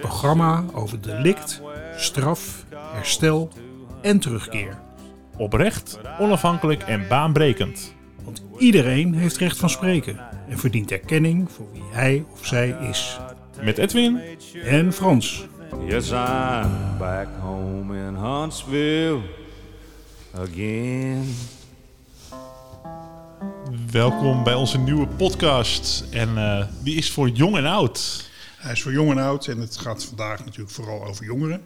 programma over delict, straf, herstel en terugkeer. Oprecht, onafhankelijk en baanbrekend. Want iedereen heeft recht van spreken en verdient erkenning voor wie hij of zij is. Met Edwin En Frans. Yes, I'm back home in Huntsville again. welkom bij onze nieuwe podcast. En eh, die is voor jong en oud. Hij is voor jong en oud en het gaat vandaag natuurlijk vooral over jongeren.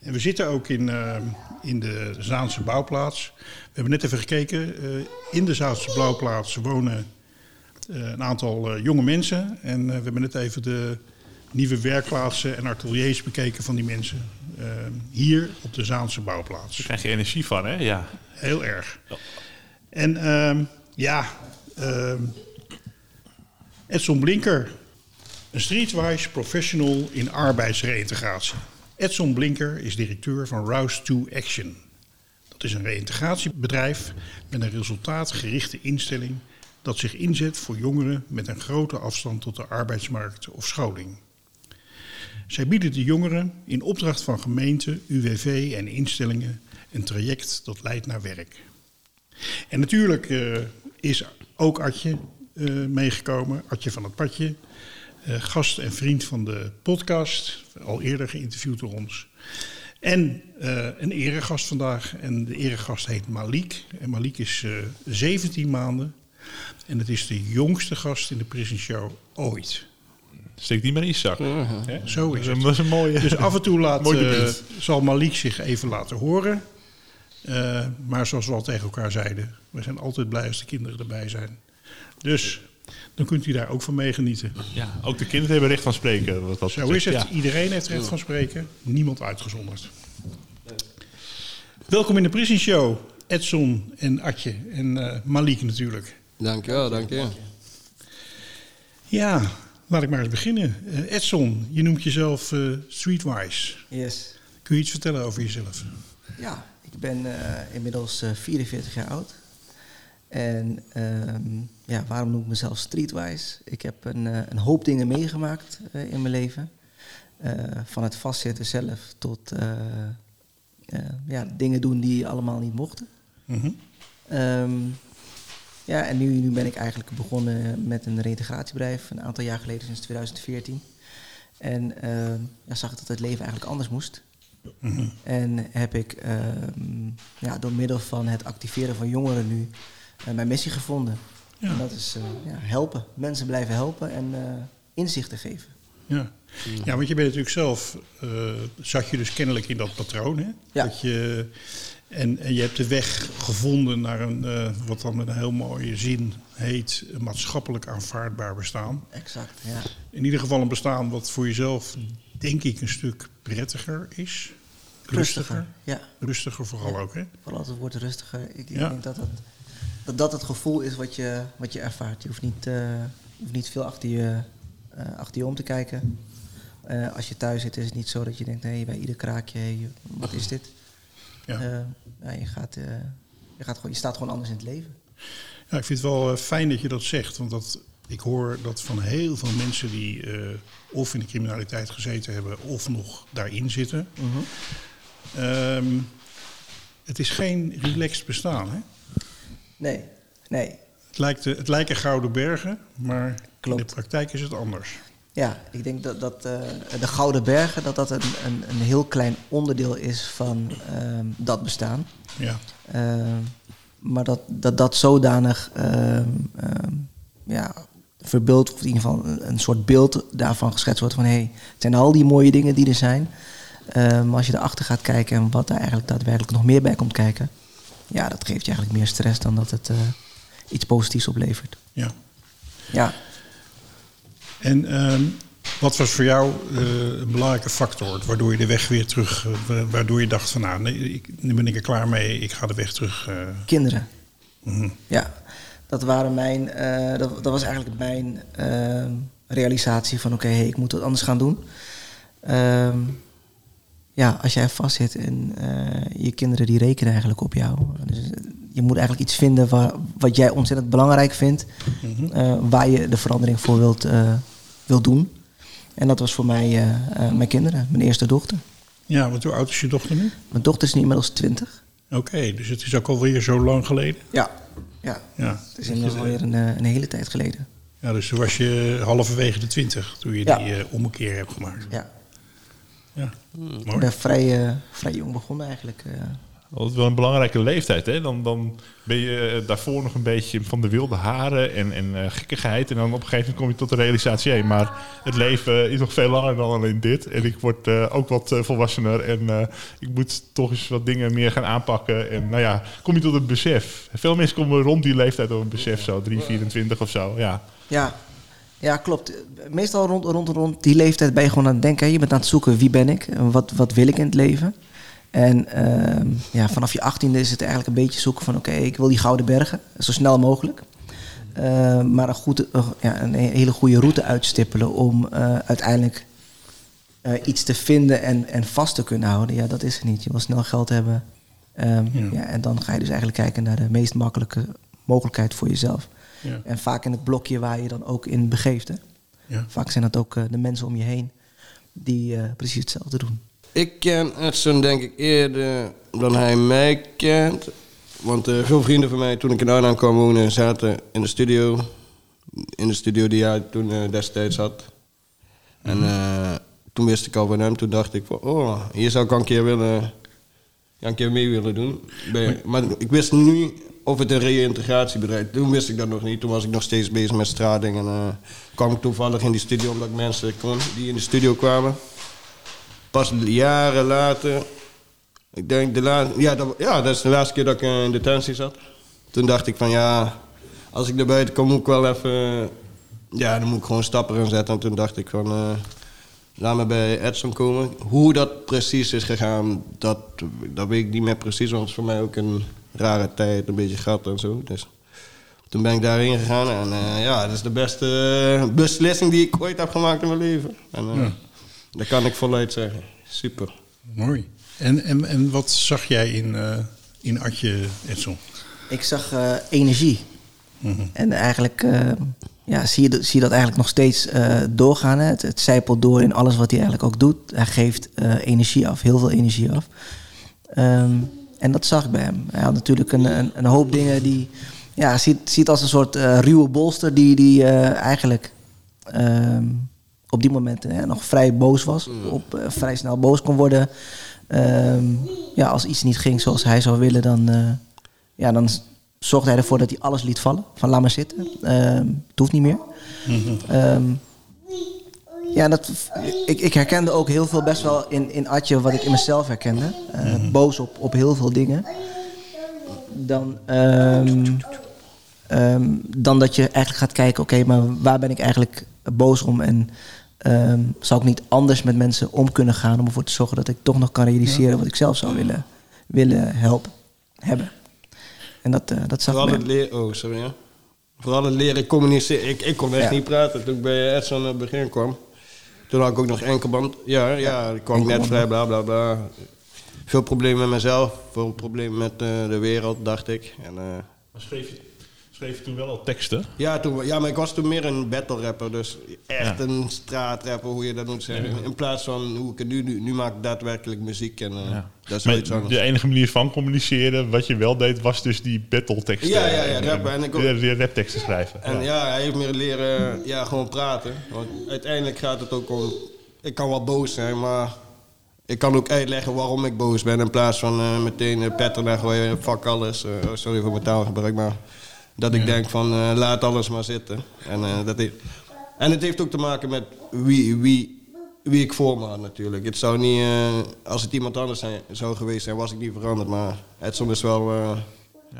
En we zitten ook in, eh, in de Zaanse bouwplaats. We hebben net even gekeken. eh, in de Zaanse bouwplaats wonen eh, een aantal jonge mensen. En we hebben net even de nieuwe werkplaatsen en ateliers bekeken van die mensen. hier op de Zaanse bouwplaats. Daar krijg je energie van, hè? Ja. Heel erg. En ehm, ja, ehm, Edson Blinker, een streetwise professional in arbeidsreïntegratie. Edson Blinker is directeur van Rouse to Action. Dat is een reïntegratiebedrijf met een resultaatgerichte instelling dat zich inzet voor jongeren met een grote afstand tot de arbeidsmarkt of scholing. Zij bieden de jongeren in opdracht van gemeenten, UWV en instellingen een traject dat leidt naar werk. En natuurlijk eh, is ook Adje eh, meegekomen, Adje van het Padje, gast en vriend van de podcast, al eerder geïnterviewd door ons. En eh, een eregast vandaag, en de eregast heet Malik. En Malik is eh 17 maanden en het is de jongste gast in de Prison Show ooit. Steek die maar in je zak. Hè? Zo is Dat het. Dat is een mooie. Dus af en toe laat, eh, zal Malik zich even laten horen. Eh, maar zoals we al tegen elkaar zeiden, we zijn altijd blij als de kinderen erbij zijn. Dus dan kunt u daar ook van meegenieten. ja, ook de kinderen hebben recht van spreken. Wat dat Zo betreft. is het. Ja. Iedereen heeft recht van spreken. Niemand uitgezonderd. Welkom in de Prison Show. Edson en Atje en eh, Malik natuurlijk. Dankjewel, dankjewel. Ja, laat ik maar eens beginnen. Eh, Edson, je noemt jezelf eh, Streetwise. Yes. Kun je iets vertellen over jezelf? Ja, ik ben eh, inmiddels eh, 44 jaar oud. En ehm, ja, waarom noem ik mezelf streetwise? Ik heb een, eh, een hoop dingen meegemaakt eh, in mijn leven. Eh, van het vastzitten zelf tot ja, dingen doen die allemaal niet mochten. Mhm. Ehm, ja, en nu, nu ben ik eigenlijk begonnen met een reïntegratiebedrijf, een aantal jaar geleden, sinds 2014. En ehm, ja, zag ik dat het leven eigenlijk anders moest. En heb ik ehm, ja, door middel van het activeren van jongeren nu mijn missie gevonden. Ja. En dat is eh, ja, helpen, mensen blijven helpen en eh, inzichten geven. Ja. ja, want je bent natuurlijk zelf, eh, zat je dus kennelijk in dat patroon. Hè? Ja. Dat je, en, en je hebt de weg gevonden naar een, wat dan met een heel mooie zin heet, een maatschappelijk aanvaardbaar bestaan. Exact, ja. In ieder geval een bestaan wat voor jezelf, denk ik, een stuk prettiger is. Rustiger, ja. Rustiger vooral ook, hè? Vooral het woord rustiger. Ik, ik Ja. denk dat, dat, dat dat het gevoel is wat je, wat je ervaart. Je hoeft niet, eh, je hoeft niet veel achter je, eh, achter je om te kijken. Eh, als je thuis zit is het niet zo dat je denkt, nee, bij ieder kraakje, hey, wat is dit? Ja. Ja, je, gaat, je, gaat gewoon, je staat gewoon anders in het leven. Ja, ik vind het wel fijn dat je dat zegt. Want dat, ik hoor dat van heel veel mensen die of in de criminaliteit gezeten hebben of nog daarin zitten. Ehm, het is geen relaxed bestaan. Hè? Nee, nee. Het, lijkt, eh, het lijken gouden bergen, maar in de praktijk is het anders. Ja, ik denk dat, dat eh, de Gouden Bergen dat dat een, een, een heel klein onderdeel is van ehm, dat bestaan. Ja, Ehm, maar dat dat, dat zodanig ehm, ja, verbeeld, of in ieder geval een, een soort beeld daarvan geschetst wordt van hé, hey, het zijn al die mooie dingen die er zijn. Maar als je erachter gaat kijken en wat daar eigenlijk daadwerkelijk nog meer bij komt kijken, ja, dat geeft je eigenlijk meer stress dan dat het eh, iets positiefs oplevert. ja. Ja, En ehm, Wat was voor jou eh, een belangrijke factor waardoor je de weg weer terug, eh, wa- waardoor je dacht van nou, nee, ik, nu ben ik er klaar mee, ik ga de weg terug. Kinderen. mhm. Ja, dat, waren mijn, dat, dat was eigenlijk mijn ehm, realisatie van oké, hey, ik moet wat anders gaan doen. Ehm, ja, als jij vastzit en eh, je kinderen die rekenen eigenlijk op jou. Dus eh, je moet eigenlijk iets vinden waar, wat jij ontzettend belangrijk vindt. eh, waar je de verandering voor wilt, wilt doen. En dat was voor mij mijn kinderen, mijn eerste dochter. Ja, want hoe oud is je dochter nu? Mijn dochter is nu inmiddels 20. Oké, dus het is ook alweer zo lang geleden. Ja, ja. Ja, Het is inmiddels alweer een, een hele tijd geleden. ja dus toen was je halverwege de twintig toen je Ja. die ommekeer hebt gemaakt. Ja. Ja, Ik mooi. ben vrij, eh, vrij jong begonnen eigenlijk. eh. Dat is wel een belangrijke leeftijd. Hè? Dan, dan ben je eh, daarvoor nog een beetje van de wilde haren en, en eh, gekkigheid. En dan op een gegeven moment kom je tot de realisatie... hé, maar het leven is nog veel langer dan alleen dit. En ik word eh, ook wat volwassener. En eh, ik moet toch eens wat dingen meer gaan aanpakken. En nou ja, kom je tot het besef. Veel mensen komen rond die leeftijd op een besef zo. 3, 24 of zo, ja. Ja. Ja, klopt. Meestal rond, rond, rond die leeftijd ben je gewoon aan het denken. hè. Je bent aan het zoeken wie ben ik en wat, wat wil ik in het leven. En ehm, ja, vanaf je achttiende is het eigenlijk een beetje zoeken van... oké, ik wil die gouden bergen, zo snel mogelijk. Eh, maar een, goed, eh, ja, een hele goede route uitstippelen om eh, uiteindelijk eh, iets te vinden en, en vast te kunnen houden. Ja, dat is het niet. Je wil snel geld hebben. Ehm, Ja. ja. en dan ga je dus eigenlijk kijken naar de meest makkelijke mogelijkheid voor jezelf. Ja. En vaak in het blokje waar je dan ook in begeeft. Hè? Ja. Vaak zijn dat ook eh, de mensen om je heen die eh, precies hetzelfde doen. Ik ken Edson denk ik eerder dan hij mij kent. Want eh, veel vrienden van mij, toen ik in Arnhem kwam wonen, zaten in de studio. In de studio die hij toen destijds had. En eh, toen wist ik al van hem. Toen dacht ik van, oh, hier zou ik al een keer willen... Ja, een keer mee willen doen. Maar ik wist nu of het een reïntegratiebedrijf... Toen wist ik dat nog niet. Toen was ik nog steeds bezig met strating. En eh, kwam ik toevallig in die studio omdat mensen kon die in de studio kwamen. Pas jaren later, ik denk de ja, dat, ja, dat is de laatste keer dat ik eh, in detentie zat. Toen dacht ik van ja, als ik er buiten kom moet ik wel even, ja, dan moet ik gewoon stappen zetten. En toen dacht ik van, eh, laat me bij Edson komen. Hoe dat precies is gegaan, dat, dat weet ik niet meer precies, want het is voor mij ook een rare tijd, een beetje gat en zo. Dus toen ben ik daarheen gegaan en eh, ja, dat is de beste eh, beslissing die ik ooit heb gemaakt in mijn leven. En, eh, Ja. Dat kan ik voluit zeggen. Super. Mooi. En, en, en wat zag jij in, eh in Adje, Edson? Ik zag eh, energie. En eigenlijk eh, ja, zie, je, dat- zie je dat eigenlijk nog steeds eh, doorgaan. Hè? Het, het zijpelt door in alles wat hij eigenlijk ook doet. Hij geeft eh, energie af, heel veel energie af. Ehm, en dat zag ik bij hem. Hij had natuurlijk een, een, een hoop dingen die... Ja, ziet, ziet als een soort eh, ruwe bolster die, die eh, eigenlijk ehm, op die momenten hè, nog vrij boos was. Op, eh, vrij snel boos kon worden. Ehm, ja, als iets niet ging zoals hij zou willen, dan, ja, dan zorgde hij ervoor dat hij alles liet vallen. Van laat maar zitten. Ehm, het hoeft niet meer. ja, dat, ik, ik herkende ook heel veel best wel in, in Atje wat ik in mezelf herkende. Eh, Boos op, op heel veel dingen. Dan, ehm, ehm, dan dat je eigenlijk gaat kijken, oké, maar waar ben ik eigenlijk boos om? En ehm, zou ik niet anders met mensen om kunnen gaan om ervoor te zorgen dat ik toch nog kan realiseren wat ik zelf zou willen, willen helpen, hebben. En dat, eh, dat zag ik Vooral het leren... Oh, sorry. Ja. Vooral het leren communiceren. Ik, ik kon echt Ja. niet praten toen ik bij Edson aan het begin kwam. Toen had ik ook nog enkelband. Ja, ja, ik kwam net vrij, bla bla bla. Veel problemen met mezelf. Veel problemen met eh, de wereld, dacht ik. En, eh, Maar schreef je, schreef je toen wel al teksten? ja, toen, ja, maar ik was toen meer een battle rapper. Dus echt Ja. een straatrapper, hoe je dat moet zeggen. In plaats van hoe ik het nu, nu, nu maak ik daadwerkelijk muziek. En eh, dat is iets Maar anders. de enige manier van communiceren, wat je wel deed, was dus die battle-teksten. Ja, ja, ja, rappen. En ik ook- Ja, die rapteksten schrijven. En ja, hij heeft me leren ja, gewoon praten. Want uiteindelijk gaat het ook om... Ik kan wel boos zijn, maar... Ik kan ook uitleggen waarom ik boos ben. In plaats van eh, meteen uh, petten naar gooien. Fuck alles. eh, oh, sorry voor mijn taalgebruik, maar... Dat ik denk van, eh, laat alles maar zitten. En, eh, dat heeft, en het heeft ook te maken met wie, wie, wie ik voor me had natuurlijk. Het zou niet... eh, als het iemand anders zijn, zou geweest zijn, was ik niet veranderd. Maar het soms is wel...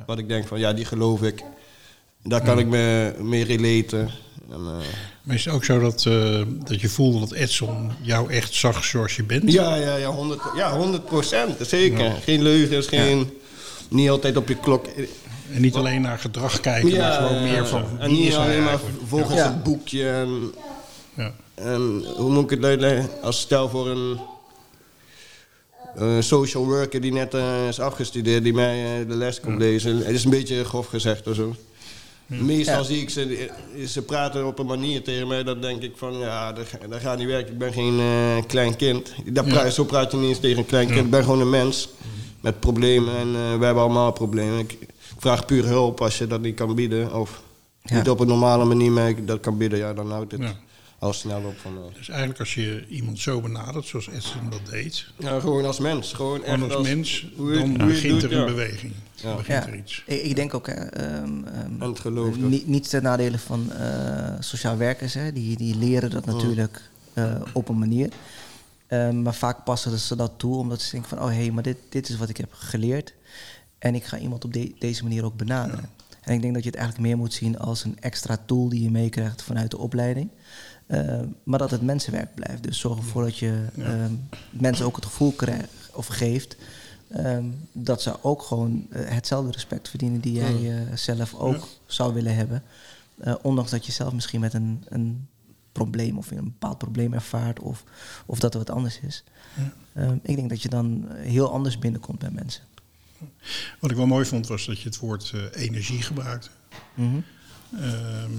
Wat ik denk van, ja, die geloof ik. Daar kan ik me mee relaten. En, Maar is het ook zo dat, dat je voelde dat Edson jou echt zag zoals je bent? ja, ja, ja, 100, ja, 100 procent. Zeker. Geen leugens, geen... Niet altijd op je klok. En niet alleen naar gedrag kijken, maar gewoon meer van En wie niet alleen maar volgens Ja. het boekje. En, Ja. en hoe moet ik het uitleggen? Als stel voor een eh, social worker die net eh, is afgestudeerd, die mij eh, de les komt lezen. Het is een beetje grof gezegd of zo. Meestal Ja. zie ik ze, eh, ze praten op een manier tegen mij, dan denk ik van ja, dat, ga- dat gaat niet werken. Ik ben geen eh, klein kind. Dat Ja. praat- Zo praat je niet eens tegen een klein kind. Ik ben gewoon een mens met problemen en eh, we hebben allemaal problemen. Ik vraag puur hulp als je dat niet kan bieden. Of Ja. niet op een normale manier mij dat kan bieden, ja, dan houdt het Ja. al snel op van. eh, Dus eigenlijk als je iemand zo benadert, zoals Edson dat deed, ja, gewoon als mens. Gewoon echt als mens, hoe je- dan hoe begint doet, er een ja. beweging. Ja. Dan begint Ja, er iets. ik, ik denk ook, hè, ehm, ehm, geloof. eh, niet, niet ten nadele van eh, sociaal werkers, hè, die, die leren dat natuurlijk eh, op een manier. Ehm, maar vaak passen ze dat toe omdat ze denken van, oh hé, hey, maar dit, dit is wat ik heb geleerd. En ik ga iemand op de- deze manier ook benaderen. En ik denk dat je het eigenlijk meer moet zien als een extra tool die je meekrijgt vanuit de opleiding. Ehm, maar dat het mensenwerk blijft. Dus zorg ervoor dat je ehm, mensen ook het gevoel krijgt of geeft ehm, dat ze ook gewoon eh, hetzelfde respect verdienen die jij eh, zelf ook zou willen hebben. Eh, ondanks dat je zelf misschien met een, een probleem of een bepaald probleem ervaart of, of dat er wat anders is. Ehm, ik denk dat je dan heel anders binnenkomt bij mensen. Wat ik wel mooi vond was dat je het woord eh, energie gebruikte. Mhm. Ehm,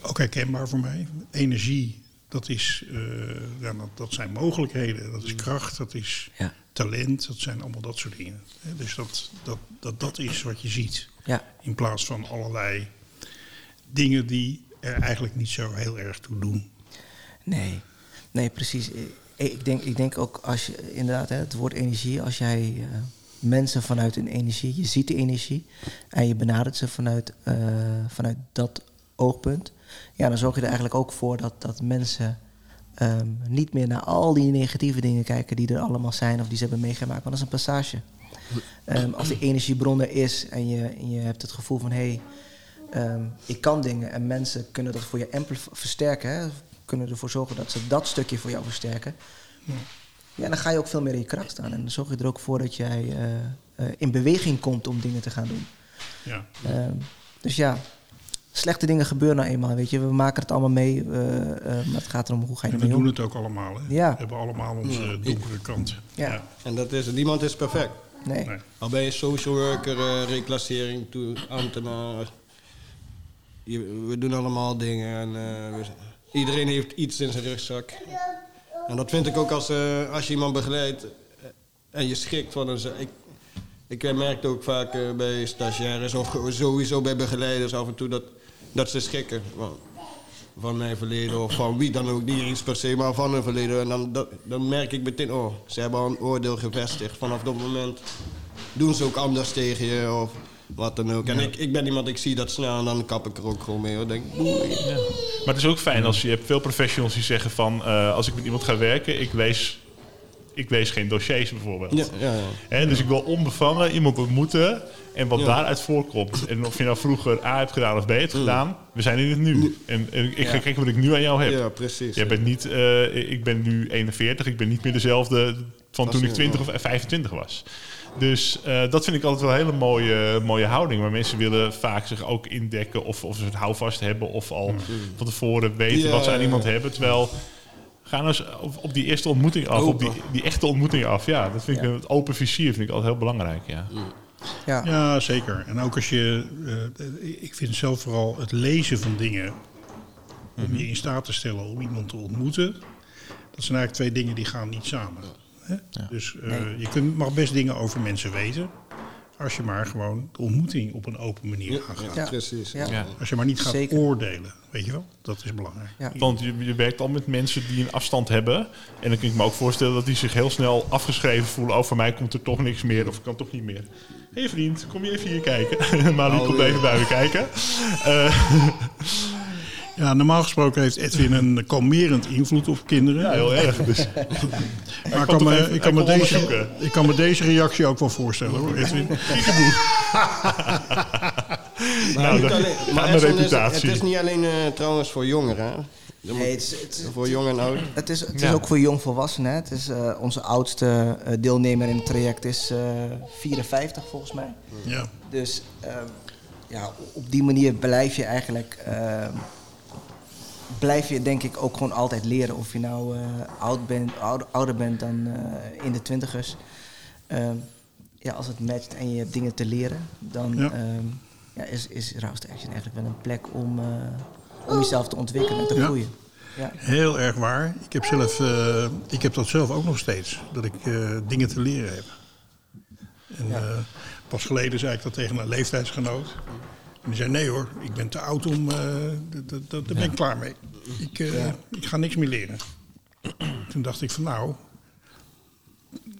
ook herkenbaar voor mij. Energie, dat, is, eh, ja, dat, dat zijn mogelijkheden, dat is kracht, dat is Ja. talent, dat zijn allemaal dat soort dingen. Dus dat, dat, dat, dat is wat je ziet. Ja. In plaats van allerlei dingen die er eigenlijk niet zo heel erg toe doen. Nee, nee, precies. Ik ik denk, ik denk ook als je inderdaad hè, het woord energie, als jij eh, mensen vanuit hun energie, je ziet de energie en je benadert ze vanuit, eh, vanuit dat oogpunt, ja, dan zorg je er eigenlijk ook voor dat, dat mensen ehm, niet meer naar al die negatieve dingen kijken die er allemaal zijn of die ze hebben meegemaakt. Want dat is een passage. Ehm, als de energiebron er is en je, en je hebt het gevoel van hé, hey, Ehm, ik kan dingen en mensen kunnen dat voor je versterken. Hè? Kunnen ervoor zorgen dat ze dat stukje voor jou versterken. Ja, dan ga je ook veel meer in je kracht staan. En dan zorg je er ook voor dat jij eh, eh, in beweging komt om dingen te gaan doen. Ja. Ehm, dus ja, slechte dingen gebeuren nou eenmaal. Weet je, we maken het allemaal mee. eh, eh, maar het gaat erom hoe ga je En we doen het ook allemaal. Hè? Ja. We hebben allemaal onze donkere kant. Ja. En dat is, niemand is perfect. Nee. Nee. Al ben je social worker, eh, reclassering, ambtenaar. Je- we doen allemaal dingen en eh, we- iedereen heeft iets in zijn rugzak. En dat vind ik ook als, eh, als je iemand begeleidt eh, en je schrikt van een... Ik, ik merk ook vaak eh, bij stagiaires of sowieso bij begeleiders af en toe dat, dat ze schrikken. Van, van mijn verleden of van wie dan ook, niet eens per se, maar van hun verleden. En dan, dat, dan merk ik meteen, oh, ze hebben al een oordeel gevestigd. Vanaf dat moment doen ze ook anders tegen je of wat dan ook. En ik, ik ben iemand, ik zie dat snel en dan kap ik er ook gewoon mee. hoor. denk, boei. Maar het is ook fijn als je hebt veel professionals die zeggen van eh, als ik met iemand ga werken, ik lees, ik lees geen dossiers bijvoorbeeld. Ja, ja, ja. Hè, dus ik wil onbevangen iemand ontmoeten en wat daaruit voorkomt. En of je nou vroeger A hebt gedaan of B hebt gedaan, we zijn in het nu. En, en ik ga kijken wat ik nu aan jou heb. ja precies. Jij bent niet, eh, ik ben nu 41, ik ben niet meer dezelfde van toen ik je- 20 of 25 was. Dus eh, dat vind ik altijd wel een hele mooie, mooie houding. Maar mensen willen vaak zich ook indekken of, of ze het houvast hebben of al van tevoren weten Ja, wat ze aan iemand ja. hebben. Terwijl ga nou eens op, op die eerste ontmoeting af, op die, die echte ontmoeting af. Ja, dat vind ik Ja. het open vizier vind ik altijd heel belangrijk. Ja. Ja. Ja, zeker. En ook als je, eh, ik vind zelf vooral het lezen van dingen, om je in staat te stellen om iemand te ontmoeten, dat zijn eigenlijk twee dingen die gaan niet samen. Hè? Dus eh, Nee. je kunt, mag best dingen over mensen weten, als je maar gewoon de ontmoeting op een open manier Ja, aangaat. ja, precies. Ja. Als je maar niet gaat Zeker. oordelen, weet je wel? Dat is belangrijk. Ja. Want je, je werkt al met mensen die een afstand hebben. En dan kan ik me ook voorstellen dat die zich heel snel afgeschreven voelen. Oh, voor mij komt er toch niks meer of ik kan toch niet meer. Hé hey vriend, kom je even hier kijken? maar die komt even bij me kijken. Eh, Ja, normaal gesproken heeft Edwin een kalmerend invloed op kinderen. ja, heel erg. Dus. maar kan, toch me, even- ik, kan me deze, ik kan me deze reactie ook wel voorstellen hoor, Edwin. Dat- is- reputatie. het is niet alleen eh, trouwens voor jongeren. Er Nee, het is, het is, voor jong en oud. het is, het Ja. is ook voor jongvolwassenen. hè. Het is, eh, onze oudste eh, deelnemer in het traject is eh 54 volgens mij. Ja. Dus ehm, ja, op die manier blijf je eigenlijk... blijf je denk ik ook gewoon altijd leren. Of je nou eh, oud bent, ouder, ouder bent dan eh, in de twintigers. Ehm, ja, als het matcht en je hebt dingen te leren... dan Ja. ehm, ja, is, is Action eigenlijk wel een plek om, eh, om jezelf te ontwikkelen en te groeien. Ja. Heel erg waar. Ik heb, zelf, ik heb dat zelf ook nog steeds. Dat ik dingen te leren heb. En pas geleden zei ik dat tegen een leeftijdsgenoot. En die zei, nee hoor, ik ben te oud om... eh, d- daar ben ik klaar mee. Ik, eh, ik ga niks meer leren. Toen dacht ik van nou...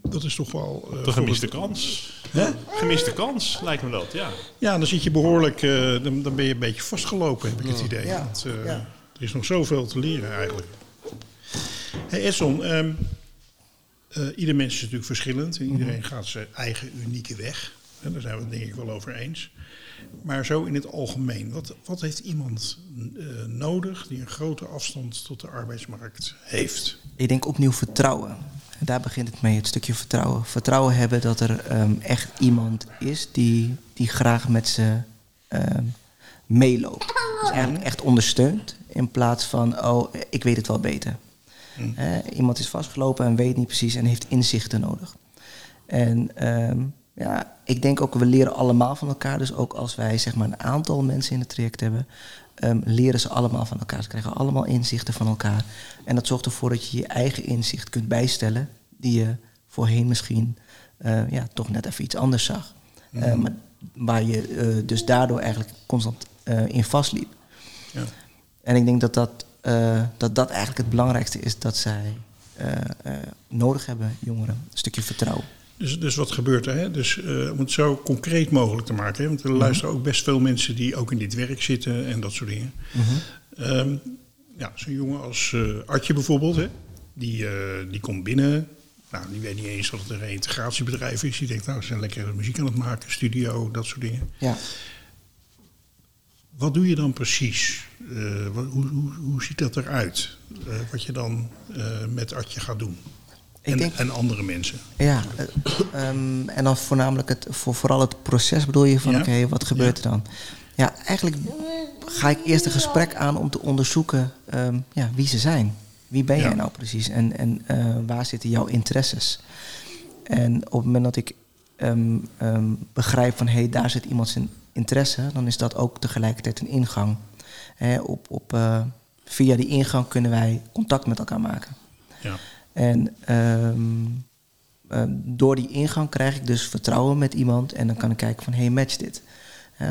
Dat is toch wel... eh, een gemiste het- kans. Hè? Gemiste kans, lijkt me dat, ja. Ja, dan zit je behoorlijk... eh, dan, dan ben je een beetje vastgelopen, heb ik het idee. Ja, Want, eh, ja. Er is nog zoveel te leren eigenlijk. Hey Esson, ehm, eh, ieder mens is natuurlijk verschillend. En iedereen gaat zijn eigen unieke weg. En daar zijn we het denk ik wel over eens. Maar zo in het algemeen, wat, wat heeft iemand eh, nodig die een grote afstand tot de arbeidsmarkt heeft? Ik denk opnieuw vertrouwen. En daar begint het mee, het stukje vertrouwen. Vertrouwen hebben dat er ehm, echt iemand is die, die graag met ze ehm, meeloopt. Dus eigenlijk echt ondersteunt in plaats van, oh, ik weet het wel beter. Eh, iemand is vastgelopen en weet niet precies en heeft inzichten nodig. En ehm, ja, ik denk ook, we leren allemaal van elkaar. Dus ook als wij zeg maar een aantal mensen in het traject hebben, ehm, leren ze allemaal van elkaar. Ze krijgen allemaal inzichten van elkaar. En dat zorgt ervoor dat je je eigen inzicht kunt bijstellen, die je voorheen misschien eh, ja, toch net even iets anders zag. Eh, maar waar je eh, dus daardoor eigenlijk constant in vastliep. Ja. En ik denk dat dat, dat dat eigenlijk het belangrijkste is dat zij nodig hebben, jongeren. Een stukje vertrouwen. Dus, dus wat gebeurt er? Hè? Dus, eh, om het zo concreet mogelijk te maken. Hè? Want er luisteren ook best veel mensen die ook in dit werk zitten en dat soort dingen. Ehm, ja, zo'n jongen als eh Artje bijvoorbeeld, hè? Die, eh, die komt binnen. Nou, die weet niet eens dat het een reïntegratiebedrijf is. Die denkt, nou, ze zijn lekker muziek aan het maken, studio, dat soort dingen. Ja. Wat doe je dan precies? Hoe, hoe, hoe ziet dat eruit? Eh, wat je dan met Artje gaat doen? En, denk- en andere mensen. Ja, eh, ehm, en dan voornamelijk het, voor, vooral het proces bedoel je van Ja. oké, wat gebeurt er dan? Ja, eigenlijk ga ik eerst een gesprek aan om te onderzoeken ehm, ja, wie ze zijn. Wie ben jij nou precies en, en eh, waar zitten jouw interesses? En op het moment dat ik ehm, begrijp van hé, hey, daar zit iemand zijn interesse, dan is dat ook tegelijkertijd een ingang. Hè, op, op, eh, via die ingang kunnen wij contact met elkaar maken. Ja. En ehm, ehm, door die ingang krijg ik dus vertrouwen met iemand. En dan kan ik kijken van, hey, match dit.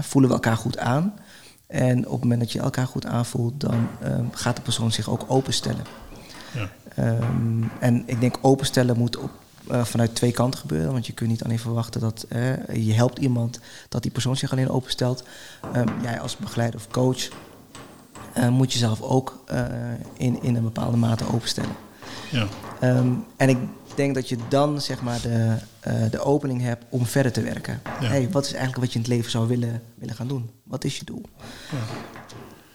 Voelen we elkaar goed aan? En op het moment dat je elkaar goed aanvoelt, dan ehm, gaat de persoon zich ook openstellen. Ja. En ik denk openstellen moet op, eh, vanuit twee kanten gebeuren. Want je kunt niet alleen verwachten dat je helpt iemand, dat die persoon zich alleen openstelt. Jij als begeleider of coach eh, moet jezelf ook eh, in, in een bepaalde mate openstellen. Ja. Ehm, en ik denk dat je dan zeg maar de, eh, de opening hebt om verder te werken. Ja. Hey, wat is eigenlijk wat je in het leven zou willen, willen gaan doen? Wat is je doel?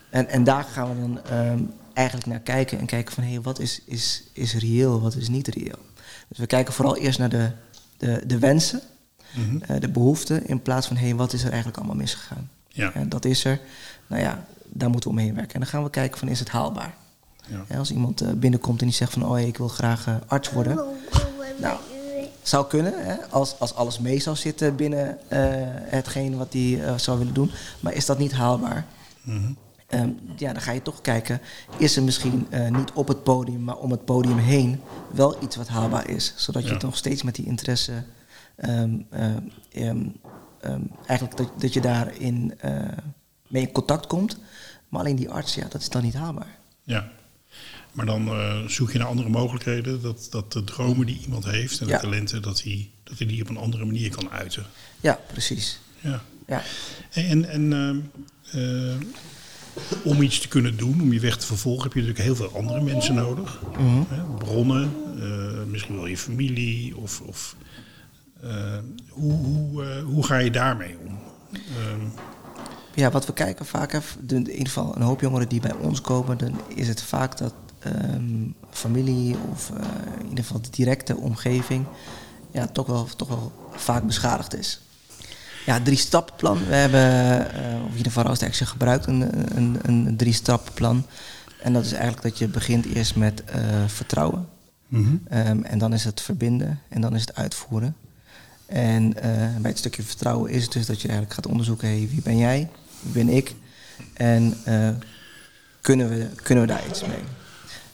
En, en daar gaan we dan ehm, eigenlijk naar kijken en kijken van hey, wat is, is, is reëel, wat is niet reëel. Dus we kijken vooral eerst naar de, de, de wensen, Mhm. eh, de behoeften, in plaats van hey, wat is er eigenlijk allemaal misgegaan? Ja. En dat is er. Nou ja, daar moeten we omheen werken. En dan gaan we kijken van is het haalbaar? Ja. Als iemand eh, binnenkomt en die zegt van oh ik wil graag eh, arts worden. Nou, zou kunnen, hè, als, als alles mee zou zitten binnen eh, hetgeen wat hij eh, zou willen doen. Maar is dat niet haalbaar? Mhm. Ehm, ja, dan ga je toch kijken, is er misschien eh, niet op het podium, maar om het podium heen wel iets wat haalbaar is. Zodat je nog steeds met die interesse, ehm, ehm, eigenlijk dat, dat je daarin eh, mee in contact komt. Maar alleen die arts, ja, dat is dan niet haalbaar. Ja. Maar dan eh, zoek je naar andere mogelijkheden. Dat, dat de dromen die iemand heeft en Ja. de talenten, dat hij, dat hij die op een andere manier kan uiten. Ja, precies. Ja. Ja. En, en ehm, eh, om iets te kunnen doen, om je weg te vervolgen, heb je natuurlijk heel veel andere mensen nodig. Hè, bronnen, eh, misschien wel je familie. Of, of, eh, hoe, hoe, eh, hoe ga je daarmee om? Ja, wat we kijken vaak, in ieder geval een hoop jongeren die bij ons komen, dan is het vaak dat ehm, familie of eh, in ieder geval de directe omgeving ja, toch, wel, toch wel vaak beschadigd is. Ja, drie stappenplan. We hebben, eh, of in ieder geval Action gebruikt een, een, een drie stappenplan. En dat is eigenlijk dat je begint eerst met eh, vertrouwen. Mhm. Ehm, en dan is het verbinden en dan is het uitvoeren. En bij het stukje vertrouwen is het dus dat je eigenlijk gaat onderzoeken: hey, wie ben jij, wie ben ik en kunnen, we, kunnen we daar iets mee?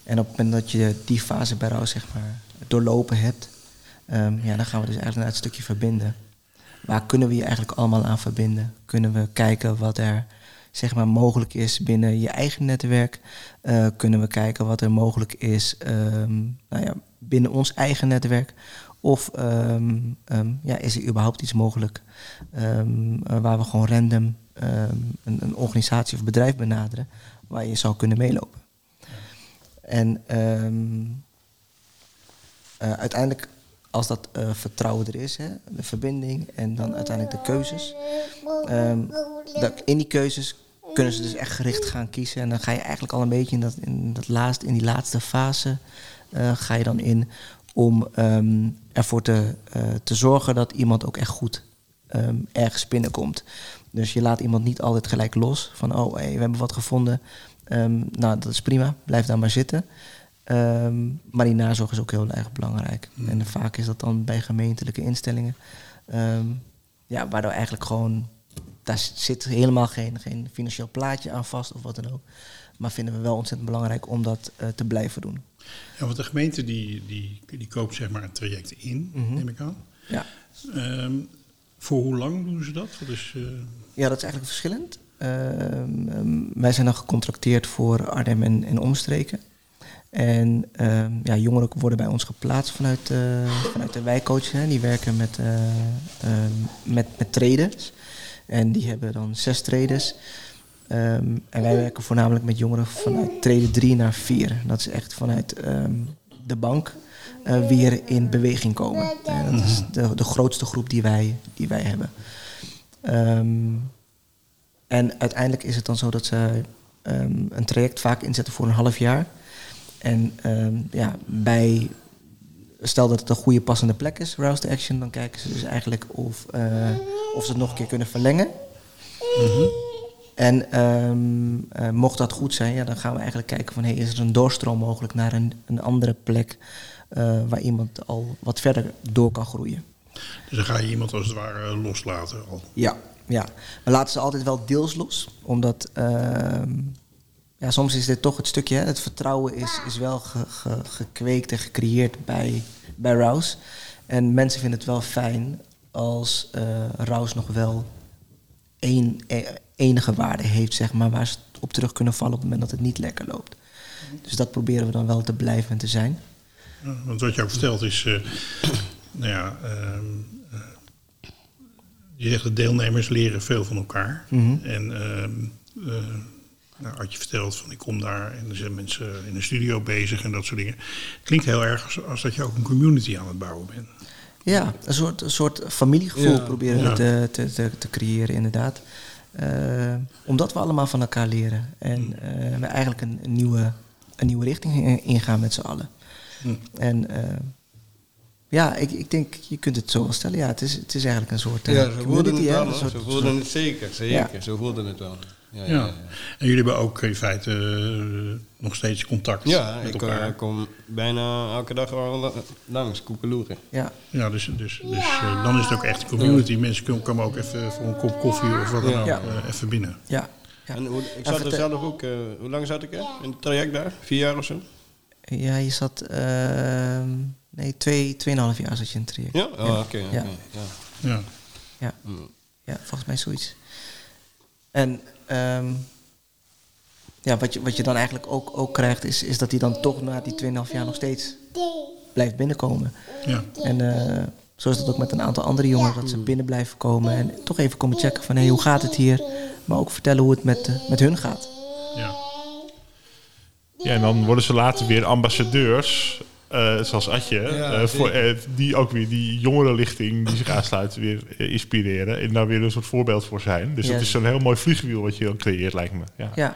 En op het moment dat je die fase bij rouw zeg maar, doorlopen hebt, ehm, ja, dan gaan we dus eigenlijk naar het stukje verbinden. Waar kunnen we je eigenlijk allemaal aan verbinden? Kunnen we kijken wat er zeg maar, mogelijk is binnen je eigen netwerk? Eh, kunnen we kijken wat er mogelijk is ehm, nou ja, binnen ons eigen netwerk? Of ehm, ja, is er überhaupt iets mogelijk waar we gewoon random een, een organisatie of bedrijf benaderen waar je zou kunnen meelopen? En ehm, eh, uiteindelijk, als dat eh, vertrouwen er is, hè, de verbinding en dan uiteindelijk de keuzes. ehm, dat, in die keuzes kunnen ze dus echt gericht gaan kiezen. En dan ga je eigenlijk al een beetje in, dat, in, dat laatste, in die laatste fase eh, ga je dan in om ehm, ervoor te, te zorgen dat iemand ook echt goed ergens binnenkomt. Dus je laat iemand niet altijd gelijk los van oh we hebben wat gevonden. Ehm, nou, dat is prima, blijf daar maar zitten. Ehm, maar die nazorg is ook heel erg belangrijk. En vaak is dat dan bij gemeentelijke instellingen. ehm, ja, waardoor eigenlijk gewoon... Daar zit helemaal geen, geen financieel plaatje aan vast of wat dan ook. Maar vinden we wel ontzettend belangrijk om dat eh, te blijven doen. Ja, want de gemeente die, die, die koopt zeg maar een traject in, Mhm. neem ik aan. Ja. Voor hoe lang doen ze dat? Wat is, eh, Ja, dat is eigenlijk verschillend. Ehm, ehm, wij zijn dan gecontracteerd voor Arnhem en, en omstreken. En ehm, ja, jongeren worden bij ons geplaatst vanuit, eh, vanuit de wijkcoach. Hè. Die werken met, ehm, met, traders. En die hebben dan zes traders. En wij werken voornamelijk met jongeren vanuit treden 3 naar 4. Dat is echt vanuit de bank eh, weer in beweging komen. En dat is de, de grootste groep die wij, die wij hebben. En uiteindelijk is het dan zo dat ze ehm, een traject vaak inzetten voor een half jaar. En ehm, ja, bij, stel dat het een goede passende plek is, Rouse to Action, dan kijken ze dus eigenlijk of, eh, of ze het nog een keer kunnen verlengen. En ehm, eh, mocht dat goed zijn, ja, dan gaan we eigenlijk kijken van hey, is er een doorstroom mogelijk naar een, een andere plek eh, waar iemand al wat verder door kan groeien. dus dan ga je iemand als het ware loslaten al. Ja, ja. We laten ze altijd wel deels los. Omdat ehm, ja, soms is dit toch het stukje, hè, het vertrouwen is, is wel ge- ge- gekweekt en gecreëerd bij, bij Rouse. En mensen vinden het wel fijn als eh Rouse nog wel één, e- enige waarde heeft, zeg maar, waar ze op terug kunnen vallen op het moment dat het niet lekker loopt. Dus dat proberen we dan wel te blijven en te zijn. Want wat je ook vertelt is, eh, nou ja, ehm, eh, je zegt de deelnemers leren veel van elkaar. Mhm. En ehm, eh, nou, had je verteld van ik kom daar en er zijn mensen in een studio bezig en dat soort dingen. Klinkt heel erg als, als dat je ook een community aan het bouwen bent. Ja, een soort, een soort familiegevoel Ja. proberen we Ja. te, te, te, te creëren, inderdaad. Eh, omdat we allemaal van elkaar leren. En eh, we eigenlijk een, een nieuwe, een nieuwe richting in- ingaan met z'n allen. Hm. En ja, ik, ik denk, je kunt het zo wel stellen. Ja, het is, het is eigenlijk een soort eh, Ja, ze voelden het wel. een hoor. soort- Ze voelden het zeker, zeker. Ja. Ze voelden het wel. Ja, Ja. ja, ja. En jullie hebben ook in feite eh, nog steeds contact Ja, met ik elkaar. eh, kom bijna elke dag wel la- langs, koekeloeren. ja, Ja, dus, dus, dus dan is het ook echt community. Mensen komen- komen ook even voor een kop koffie of wat dan Ja. ook Ja. eh, even binnen. ja, ja. En hoe, ik zat er zelf ook, eh, hoe lang zat ik er in het traject daar? Vier jaar of zo? Ja, je zat... ehm, nee, twee, tweeënhalf jaar zat je in het traject. Ja? Oh, oké. oké, Ja. ja. Ja. Ja. Mm. Ja, volgens mij zoiets. En ehm, ja, wat, je, wat je dan eigenlijk ook, ook krijgt, is, is dat hij dan toch na die 2,5 jaar nog steeds blijft binnenkomen. Ja. En eh, zo is dat ook met een aantal andere jongeren, dat ze binnen blijven komen en toch even komen checken van hé, hoe gaat het hier? Maar ook vertellen hoe het met, eh, met hun gaat. Ja. Ja, en dan worden ze later weer ambassadeurs eh, zoals Atje, Ja, eh, voor, eh, die ook weer die jongerenlichting die zich aansluit weer inspireren. En daar weer een soort voorbeeld voor zijn. Dus dat is zo'n heel mooi vliegwiel wat je dan creëert, lijkt me. Ja. Ja.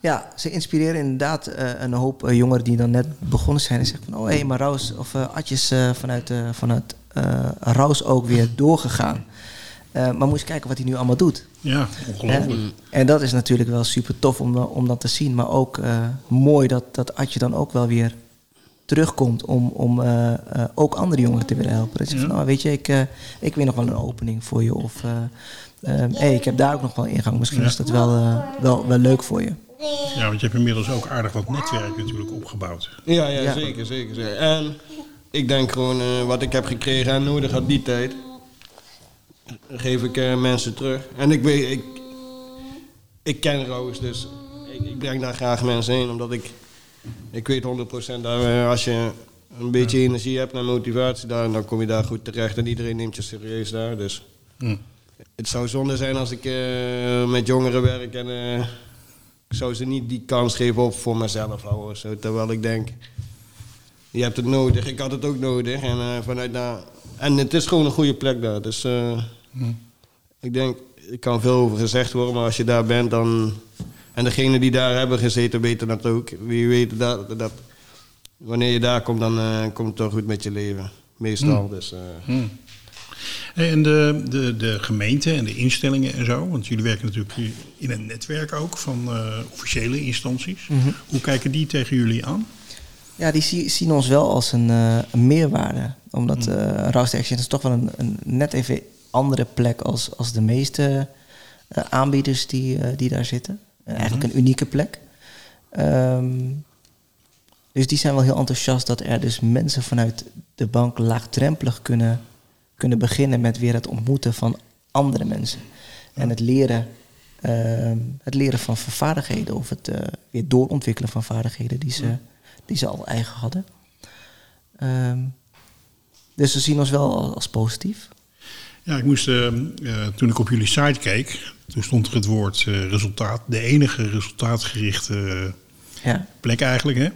ja, ze inspireren inderdaad eh, een hoop jongeren die dan net begonnen zijn en zeggen van... oh hé, hey, maar Raus of eh Atjes eh, vanuit, eh vanuit eh Raus ook weer doorgegaan. Eh, maar moet je kijken wat hij nu allemaal doet. Ja, ongelooflijk. En dat is natuurlijk wel super tof om, om dat te zien. Maar ook eh, mooi dat, dat Atje dan ook wel weer terugkomt om, om eh, eh, ook andere jongeren te willen helpen. Dat je zegt van, nou, weet je, ik, eh, ik weet nog wel een opening voor je. Of, hey, ik heb daar ook nog wel ingang. Misschien Ja. is dat wel, eh, wel, wel leuk voor je. Ja, want je hebt inmiddels ook aardig wat netwerk natuurlijk opgebouwd. Ja, ja, Ja. Zeker, zeker, zeker. En ik denk gewoon eh, wat ik heb gekregen en nodig had die tijd, geef ik mensen terug. En ik weet, ik, ik ken Roos, dus ik, ik breng daar graag mensen heen, omdat ik, ik weet 100% dat als je een beetje energie hebt en motivatie daar, dan kom je daar goed terecht en iedereen neemt je serieus daar. Dus het zou zonde zijn als ik eh, met jongeren werk en eh, ik zou ze niet die kans geven op voor mezelf houden. Zo, terwijl ik denk, je hebt het nodig, ik had het ook nodig. En, eh, vanuit daar, en het is gewoon een goede plek daar. Dus eh, ik denk, er kan veel over gezegd worden, maar als je daar bent dan... En degenen die daar hebben gezeten weten dat ook. Wie weet dat, dat wanneer je daar komt, dan eh, komt het toch goed met je leven. Meestal. Dus, eh, Hey, En de, de, de gemeente en de instellingen en zo, want jullie werken natuurlijk in een netwerk ook van officiële instanties. Hoe kijken die tegen jullie aan? Ja, die zie- zien ons wel als een, eh, een meerwaarde. Omdat eh Rouse Action is toch wel een, een net even andere plek als, als de meeste eh, aanbieders die, eh, die daar zitten. En eigenlijk een unieke plek. Ehm, dus die zijn wel heel enthousiast dat er dus mensen vanuit de bank laagdrempelig kunnen, kunnen beginnen met weer het ontmoeten van andere mensen. En het leren, ehm, het leren van, vaardigheden of het weer doorontwikkelen van vaardigheden die ze, die ze al eigen hadden. Ehm, dus ze zien ons wel als, positief. Ja, ik moest, eh, eh, toen ik op jullie site keek, toen stond er het woord eh, resultaat, de enige resultaatgerichte Ja, plek eigenlijk. Hè?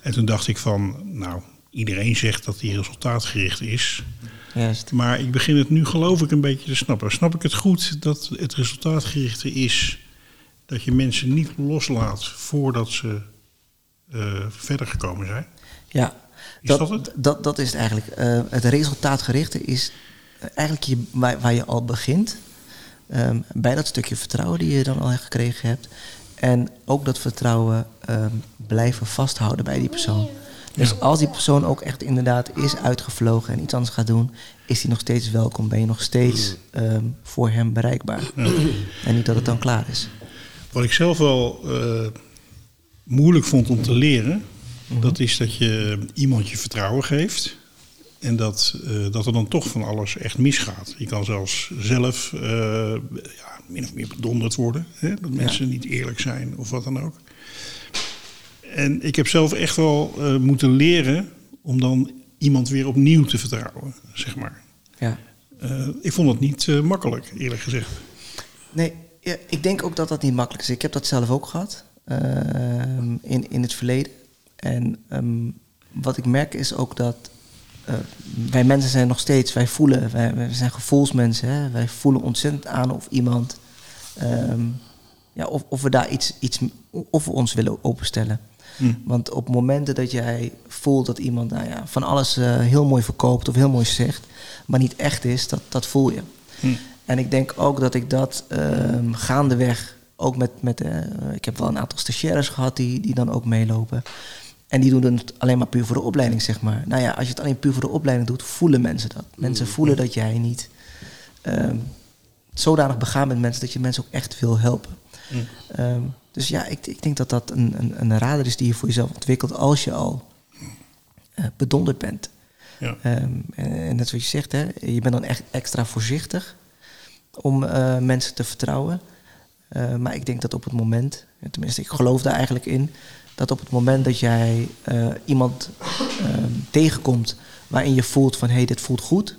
En toen dacht ik van, nou, iedereen zegt dat die resultaatgericht is. juist. Maar ik begin het nu geloof ik een beetje te snappen. Snap ik het goed dat het resultaatgerichte is dat je mensen niet loslaat voordat ze eh, verder gekomen zijn? Ja, Is dat, dat het? Dat, dat is het eigenlijk. Eh, het resultaatgerichte is eh, eigenlijk je, waar, waar je al begint. Ehm, bij dat stukje vertrouwen die je dan al gekregen hebt. En ook dat vertrouwen ehm, blijven vasthouden bij die persoon. Dus als die persoon ook echt inderdaad is uitgevlogen en iets anders gaat doen, is hij nog steeds welkom. Ben je nog steeds ehm, voor hem bereikbaar. En niet dat het dan klaar is. Wat ik zelf wel eh, moeilijk vond om te leren, Mhm. dat is dat je iemand je vertrouwen geeft. En dat, eh, dat er dan toch van alles echt misgaat. Je kan zelfs zelf eh, ja, min of meer bedonderd worden. Hè? Dat mensen niet eerlijk zijn of wat dan ook. En ik heb zelf echt wel eh, moeten leren om dan iemand weer opnieuw te vertrouwen, zeg maar. Ja. Ik vond het niet makkelijk, eerlijk gezegd. Nee, ja, ik denk ook dat dat niet makkelijk is. Ik heb dat zelf ook gehad in, in het verleden. En ehm, wat ik merk is ook dat eh, wij mensen zijn nog steeds, wij voelen, wij, wij zijn gevoelsmensen. Hè? Wij voelen ontzettend aan of iemand, ehm, ja, of, of we daar iets, iets, of we ons willen openstellen. Want op momenten dat jij voelt dat iemand nou ja, van alles eh, heel mooi verkoopt of heel mooi zegt, maar niet echt is, dat, dat voel je. En ik denk ook dat ik dat ehm, gaandeweg, ook met, met eh, ik heb wel een aantal stagiaires gehad die, die dan ook meelopen. En die doen het alleen maar puur voor de opleiding, zeg maar. Nou ja, als je het alleen puur voor de opleiding doet, voelen mensen dat. Mensen voelen dat jij niet ehm, zodanig begaan bent met mensen dat je mensen ook echt wil helpen. Ehm, dus ja, ik, ik denk dat dat een, een, een radar is die je voor jezelf ontwikkelt als je al eh, bedonderd bent. Ja. Ehm, en, en net zoals je zegt, hè, je bent dan echt extra voorzichtig om eh, mensen te vertrouwen. Eh, maar ik denk dat op het moment, en tenminste ik geloof daar eigenlijk in, dat op het moment dat jij eh, iemand ehm, tegenkomt waarin je voelt van hé, hey, dit voelt goed,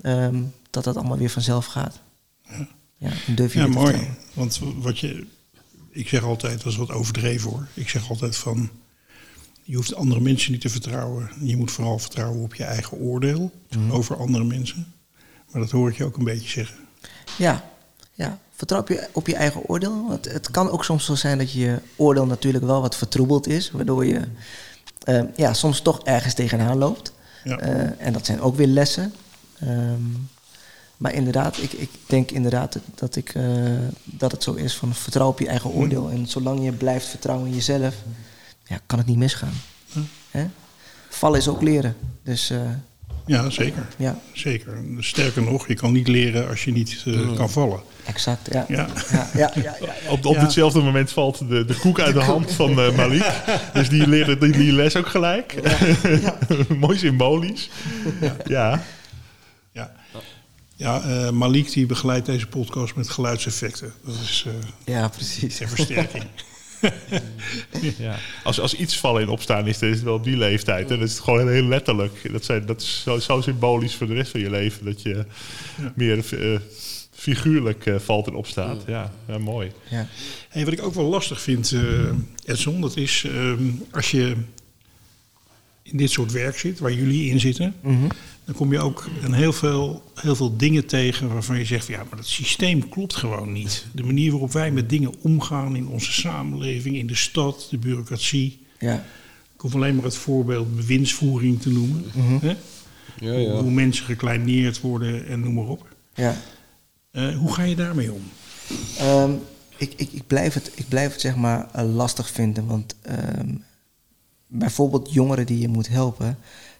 ehm, dat dat allemaal weer vanzelf gaat. Ja, durf je Ja, mooi. Want wat je, ik zeg altijd, dat is wat overdreven hoor. Ik zeg altijd van, je hoeft andere mensen niet te vertrouwen. Je moet vooral vertrouwen op je eigen oordeel over andere mensen. Maar dat hoor ik je ook een beetje zeggen. Ja, ja. Vertrouw op je, op je eigen oordeel. Want het kan ook soms zo zijn dat je oordeel natuurlijk wel wat vertroebeld is. Waardoor je eh, ja, soms toch ergens tegenaan loopt. Ja. Eh, en dat zijn ook weer lessen. Ehm, maar inderdaad, ik, ik denk inderdaad dat, ik, eh, dat het zo is van vertrouw op je eigen oordeel. En zolang je blijft vertrouwen in jezelf, ja, kan het niet misgaan. Hè? Vallen is ook leren. Dus eh, Ja, zeker. ja, zeker. Sterker nog, je kan niet leren als je niet eh, kan vallen. exact. Ja. Ja. Ja, ja, ja, ja, ja. Op, op Ja. ditzelfde moment valt de, de koek uit de hand van eh, Malik. Dus die leerde die, die les ook gelijk. Mooi symbolisch. Ja. Ja, ja eh, Malik die begeleidt deze podcast met geluidseffecten. Dat is eh Ja, precies. ter versterking. ja. Als, als iets vallen en opstaan is, dan is het wel op die leeftijd. En dat is gewoon heel letterlijk. Dat, zijn, dat is zo, zo symbolisch voor de rest van je leven. Dat je meer eh, figuurlijk eh, valt en opstaat. Ja, ja mooi. Ja. Hey, wat ik ook wel lastig vind, eh Edson, dat is ehm, als je in dit soort werk zit, waar jullie in zitten, Mhm. dan kom je ook een heel veel, heel veel dingen tegen waarvan je zegt, van, ja, maar dat systeem klopt gewoon niet. De manier waarop wij met dingen omgaan in onze samenleving, in de stad, de bureaucratie. ja. Ik hoef alleen maar het voorbeeld bewindsvoering te noemen. Hè? Ja, ja. Hoe mensen gekleineerd worden en noem maar op. ja. Eh, hoe ga je daarmee om? Ehm, ik, ik, ik, blijf het, ik blijf het zeg maar eh, lastig vinden. Want ehm, bijvoorbeeld jongeren die je moet helpen.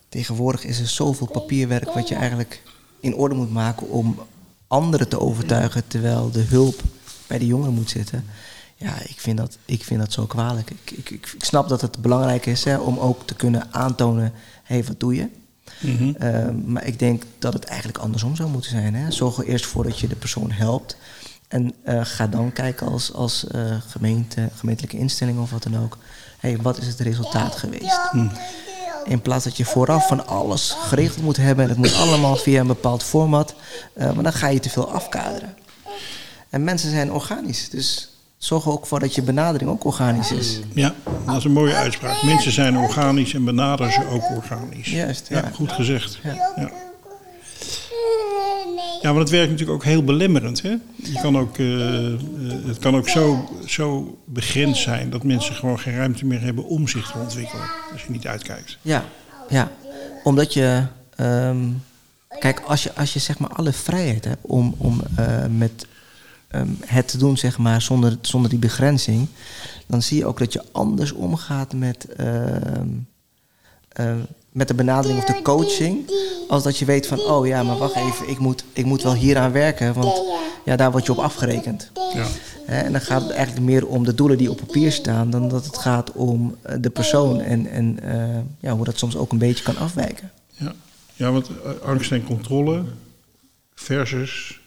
Tegenwoordig is er zoveel papierwerk wat je eigenlijk in orde moet maken om anderen te overtuigen. Terwijl de hulp bij de jongeren moet zitten. Ja, ik vind dat, ik vind dat zo kwalijk. Ik, ik, ik, ik snap dat het belangrijk is hè, om ook te kunnen aantonen: hé, hey, wat doe je? Ehm, maar ik denk dat het eigenlijk andersom zou moeten zijn. Hè? Zorg er eerst voor dat je de persoon helpt. En eh, ga dan kijken als, als eh, gemeente, gemeentelijke instelling of wat dan ook. Hey, wat is het resultaat geweest? In plaats dat je vooraf van alles geregeld moet hebben. En het moet allemaal via een bepaald format. eh, maar dan ga je te veel afkaderen. En mensen zijn organisch. Dus zorg ook voor dat je benadering ook organisch is. Ja, dat is een mooie uitspraak. Mensen zijn organisch en benaderen ze ook organisch. Juist, Ja, ja. goed gezegd. Ja. Ja. Ja, want het werkt natuurlijk ook heel belemmerend. Hè? Je kan ook, eh, eh, het kan ook zo, zo begrensd zijn dat mensen gewoon geen ruimte meer hebben om zich te ontwikkelen. Als je niet uitkijkt. Ja, ja. omdat je. ehm, kijk, als je, als je zeg maar alle vrijheid hebt om, om eh, met ehm, het te doen, zeg maar, zonder, zonder die begrenzing, dan zie je ook dat je anders omgaat met, ehm, eh, met de benadering of de coaching. Als dat je weet van, oh ja, maar wacht even, ik moet, ik moet wel hieraan werken, want ja, daar word je op afgerekend. Ja. Hè, en dan gaat het eigenlijk meer om de doelen die op papier staan, dan dat het gaat om eh, de persoon en, en eh, ja, hoe dat soms ook een beetje kan afwijken. Ja, ja want eh, angst en controle versus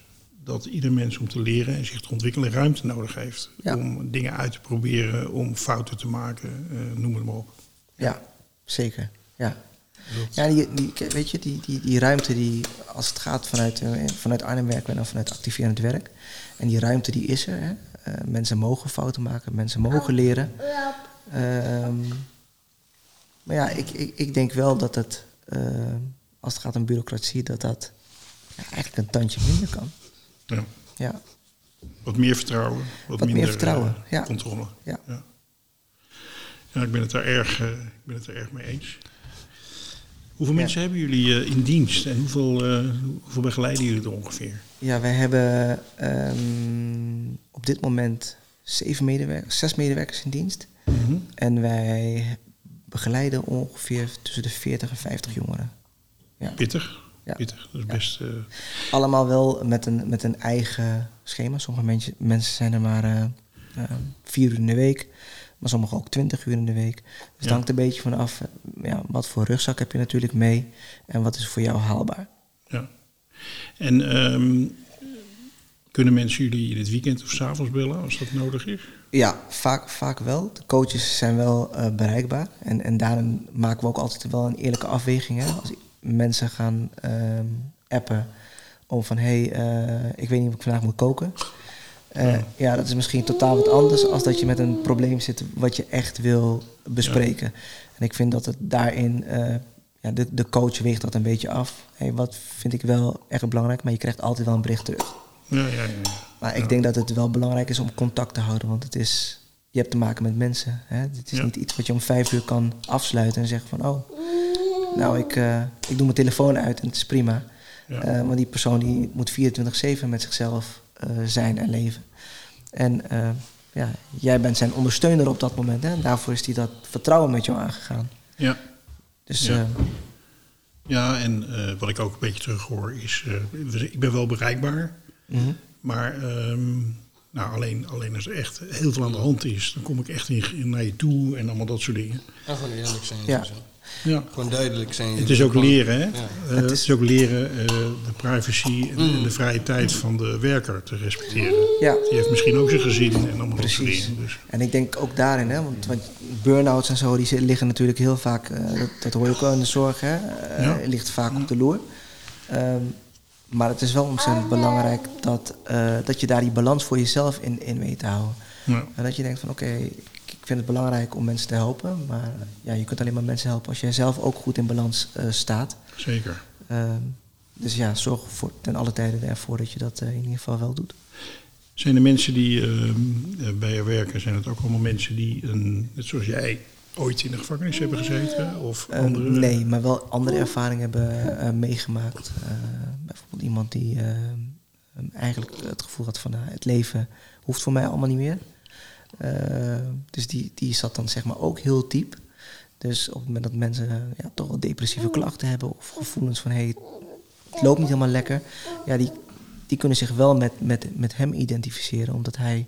dat ieder mens om te leren en zich te ontwikkelen ruimte nodig heeft. Ja. Om dingen uit te proberen, om fouten te maken, eh, noem het maar op. Ja, zeker. Ja. Ja, die, die, weet je, die, die, die ruimte die, als het gaat vanuit, eh, vanuit Arnhem werken we dan vanuit activerend werk. En die ruimte die is er. Hè. Eh, mensen mogen fouten maken, mensen mogen leren. Ehm, maar ja, ik, ik, ik denk wel dat het, eh, als het gaat om bureaucratie, dat dat ja, eigenlijk een tandje minder kan. Ja. Ja, Wat meer vertrouwen, wat, Wat meer minder vertrouwen, ja. controle. ja. Ja. ja, ik ben het daar erg, ik ben het er erg mee eens. Hoeveel Ja. mensen hebben jullie eh, in dienst en hoeveel, eh, hoeveel begeleiden jullie er ongeveer? Ja, wij hebben ehm, op dit moment zeven medewerkers, zes medewerkers in dienst. Mhm. En wij begeleiden ongeveer tussen de 40 en 50 jongeren. Ja. Pittig. Ja. Pittig. Dat is Ja. best. eh, Allemaal wel met een, met een eigen schema. Sommige mensen, mensen zijn er maar vier uur in de week. Maar sommigen ook twintig uur in de week. Dus het Ja. hangt een beetje vanaf eh, ja, wat voor rugzak heb je natuurlijk mee. En wat is voor jou haalbaar. ja. En ehm, kunnen mensen jullie in het weekend of 's avonds bellen als dat nodig is? Ja, vaak, vaak wel. De coaches zijn wel eh, bereikbaar. En, en daarin maken we ook altijd wel een eerlijke afweging. Hè? Als mensen gaan ehm, appen om van... hé, hey, eh, ik weet niet of ik vandaag moet koken. Eh, ja, dat is misschien totaal wat anders als dat je met een probleem zit wat je echt wil bespreken. En ik vind dat het daarin, eh, ja, de, de coach weegt dat een beetje af. Hey, wat vind ik wel echt belangrijk, maar je krijgt altijd wel een bericht terug. Ja, ja, ja. Maar ik denk dat het wel belangrijk is om contact te houden, want het is, je hebt te maken met mensen. Hè? Het is Ja. niet iets wat je om vijf uur kan afsluiten en zeggen van, oh, nou, ik, eh, ik doe mijn telefoon uit en het is prima. Want die persoon die moet 24-7 met zichzelf zijn en leven. En eh, ja, jij bent zijn ondersteuner op dat moment. Hè? En daarvoor is hij dat vertrouwen met jou aangegaan. ja. Dus Ja. eh, Ja, en eh, wat ik ook een beetje terug hoor is, eh, ik ben wel bereikbaar, mhm. maar ehm, nou, alleen, alleen als er echt heel veel aan de hand is, dan kom ik echt in, in naar je toe en allemaal dat soort dingen. En gewoon eerlijk zijn. Ja. Ja. Gewoon duidelijk zijn. Het is ook leren, hè? Ja. Eh, het, is... ook leren eh, de privacy en, en de vrije tijd van de werker te respecteren. ja. Die heeft misschien ook zijn gezin en allemaal Precies. dingen. Dus, En ik denk ook daarin, hè, want, want burn-outs en zo, die liggen natuurlijk heel vaak, eh, dat, dat hoor je ook wel in de zorg, hè, eh, Ja. ligt vaak op de loer. Ehm, maar het is wel ontzettend belangrijk dat, eh, dat je daar die balans voor jezelf in, in weet te houden. ja. En dat je denkt van oké, vind het belangrijk om mensen te helpen, maar ja, je kunt alleen maar mensen helpen als jij zelf ook goed in balans eh, staat. Zeker. Ehm, dus ja, zorg voor, ten alle tijden ervoor dat je dat eh, in ieder geval wel doet. Zijn er mensen die ehm, eh, bij je werken, zijn het ook allemaal mensen die, een, net zoals jij, ooit in de gevangenis hebben gezeten? Of Ehm, andere? Nee, maar wel andere ervaringen hebben meegemaakt. Bijvoorbeeld iemand die eigenlijk het gevoel had van nou, het leven hoeft voor mij allemaal niet meer. Eh, dus die, die zat dan zeg maar ook heel diep. Dus op het moment dat mensen ja, toch wel depressieve klachten hebben of gevoelens van hey, het loopt niet helemaal lekker, ja, die, die kunnen zich wel met, met, met hem identificeren, omdat hij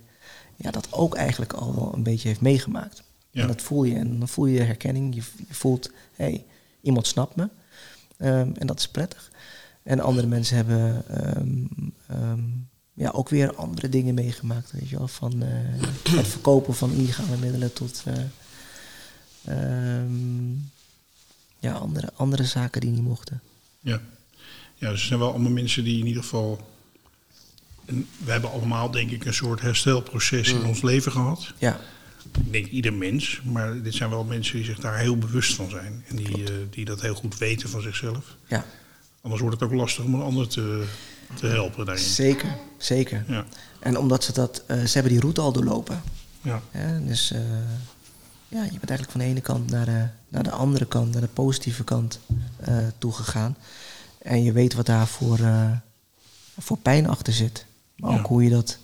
ja, dat ook eigenlijk al wel een beetje heeft meegemaakt. Ja. En dat voel je. En dan voel je herkenning. Je, je voelt, hé, hey, iemand snapt me. Ehm, en dat is prettig. En andere mensen hebben ehm, ehm, ja, ook weer andere dingen meegemaakt. Weet je wel? Van eh, het verkopen van illegale middelen tot eh, ehm, ja, andere, andere zaken die niet mochten. Ja. ja, dus er zijn wel allemaal mensen die in ieder geval... En we hebben allemaal, denk ik, een soort herstelproces in ons leven gehad. Ja, Ik denk ieder mens, maar dit zijn wel mensen die zich daar heel bewust van zijn. En die, eh, die dat heel goed weten van zichzelf. ja. Anders wordt het ook lastig om een ander te, te helpen daarin. zeker, zeker. Ja, En omdat ze dat, eh, ze hebben die route al doorlopen. ja, Ja, dus eh, ja, je bent eigenlijk van de ene kant naar de, naar de andere kant, naar de positieve kant eh toegegaan. En je weet wat daar voor, eh, voor pijn achter zit. Maar Ja. ook hoe je dat,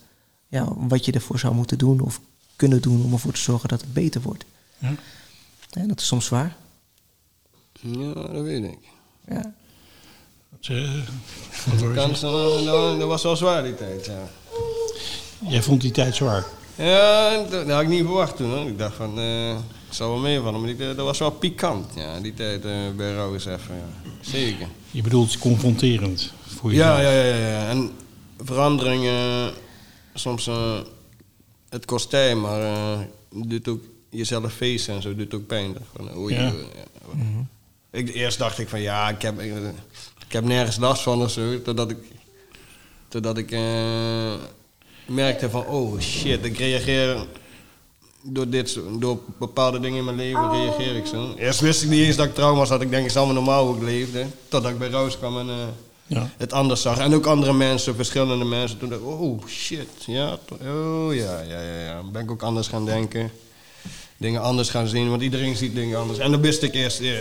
ja, wat je ervoor zou moeten doen of kunnen doen om ervoor te zorgen dat het beter wordt. ja. Ja, dat is soms zwaar. Ja, dat weet ik. Ja. Dat, eh, je Kans, dat, dat, dat was wel zwaar die tijd, ja. Jij vond die tijd zwaar. Ja, dat, dat had ik niet verwacht toen. Hoor. Ik dacht van, eh ik zal wel meevallen. Maar die, dat was wel pikant, ja, die tijd eh, bij Rauwers even. Ja. Zeker. Je bedoelt confronterend voor jezelf. Ja, ja, ja, ja. En veranderingen, soms eh, het kost tijd, maar eh, het doet ook jezelf feesten en zo doet ook pijn. Van, oei, Ja. eh, ja. ik, eerst dacht ik van ja, ik heb, ik, ik heb nergens last van of zo. Totdat ik, totdat ik eh, merkte van oh shit, ik reageer door, dit, door bepaalde dingen in mijn leven reageer ik zo. Eerst wist ik niet eens dat ik trauma's had. Ik denk, het is allemaal normaal hoe ik leefde. Totdat ik bij Roos kwam en... eh, Ja. het anders zag. En ook andere mensen, verschillende mensen. Toen dacht ik, oh shit, ja, oh ja, ja, ja, ja. Dan ben ik ook anders gaan denken. Dingen anders gaan zien, want iedereen ziet dingen anders. En dan wist ik eerst, eh,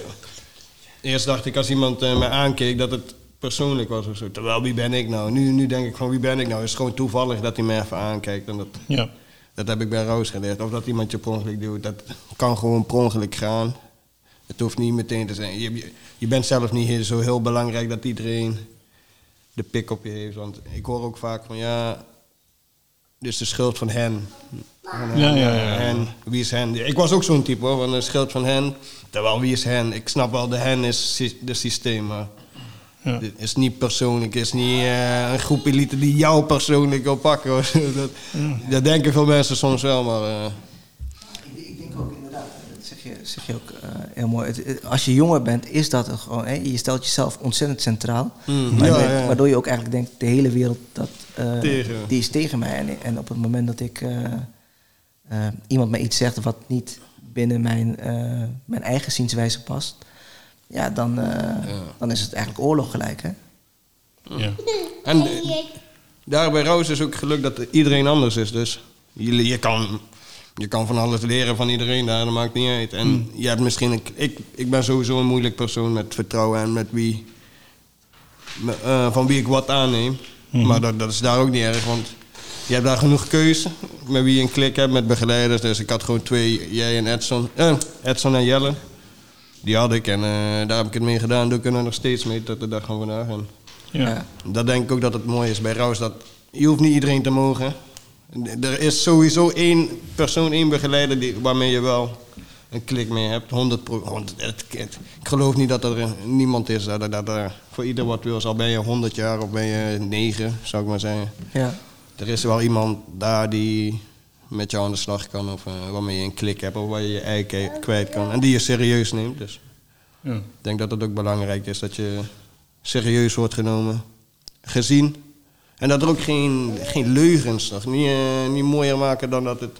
eerst dacht ik als iemand eh, mij aankeek dat het persoonlijk was of zo. Terwijl, wie ben ik nou? Nu, nu denk ik van, wie ben ik nou? Het is gewoon toevallig dat hij mij even aankijkt. En dat, Ja. dat heb ik bij Roos geleerd. Of dat iemand je per ongeluk doet, dat kan gewoon per ongeluk gaan. Het hoeft niet meteen te zijn. Je, je, je bent zelf niet zo heel belangrijk dat iedereen de pik op je heeft. Want ik hoor ook vaak van ja, dus de schuld van hen. Hen, Ja, ja, ja, ja. Hen, wie is hen? Ik was ook zo'n type hoor, van de schuld van hen. Terwijl wie is hen? Ik snap wel, de hen is sy- de systeem, maar Ja. het is niet persoonlijk. Het is niet eh, een groep elite die jou persoonlijk wil pakken. hoor. dat, dat denken veel mensen soms wel, maar... eh, Ik denk ook inderdaad, dat zeg je, zeg je ook eh, heel mooi. Het- het- als je jonger bent, is dat gewoon. Hè? Je stelt jezelf ontzettend centraal. Mm, ja, ja. Waardoor je ook eigenlijk denkt, de hele wereld dat, eh, Tegen. die is tegen mij. En, en op het moment dat ik eh, iemand mij iets zegt wat niet binnen mijn, eh, mijn eigen zienswijze past, ja, dan, eh, dan is het eigenlijk oorlog gelijk. Hè? Ja. En daar bij Roos is ook geluk dat iedereen anders is. Dus je, je, kan, je kan van alles leren van iedereen daar, dat maakt niet uit. En je hebt misschien... Een, ik, ik ben sowieso een moeilijk persoon met vertrouwen en met wie... me- eh, van wie ik wat aanneem. Maar dat, dat is daar ook niet erg, want je hebt daar genoeg keuze met wie je een klik hebt, met begeleiders. Dus ik had gewoon twee, jij en Edson. Eh, Edson en Jelle. Die had ik en eh, daar heb ik het mee gedaan. Doe ik er nog steeds mee tot de dag van vandaag. En Ja. dat denk ik ook dat het mooi is bij Roos. Dat je hoeft niet iedereen te mogen. Er is sowieso één persoon, één begeleider die, waarmee je wel een klik mee hebt. 100 pro, 100 het- het- ik geloof niet dat er niemand is dat, dat er voor ieder wat wil. Al ben je 100 jaar of ben je 9, zou ik maar zeggen. Ja. Er is wel iemand daar die met jou aan de slag kan. Of eh, waarmee je een klik hebt. Of waar je je ei kwijt kan. En die je serieus neemt. Dus Ja. ik denk dat het ook belangrijk is dat je serieus wordt genomen, gezien. En dat er ook geen, geen leugens, nog niet, eh, niet mooier maken dan dat het,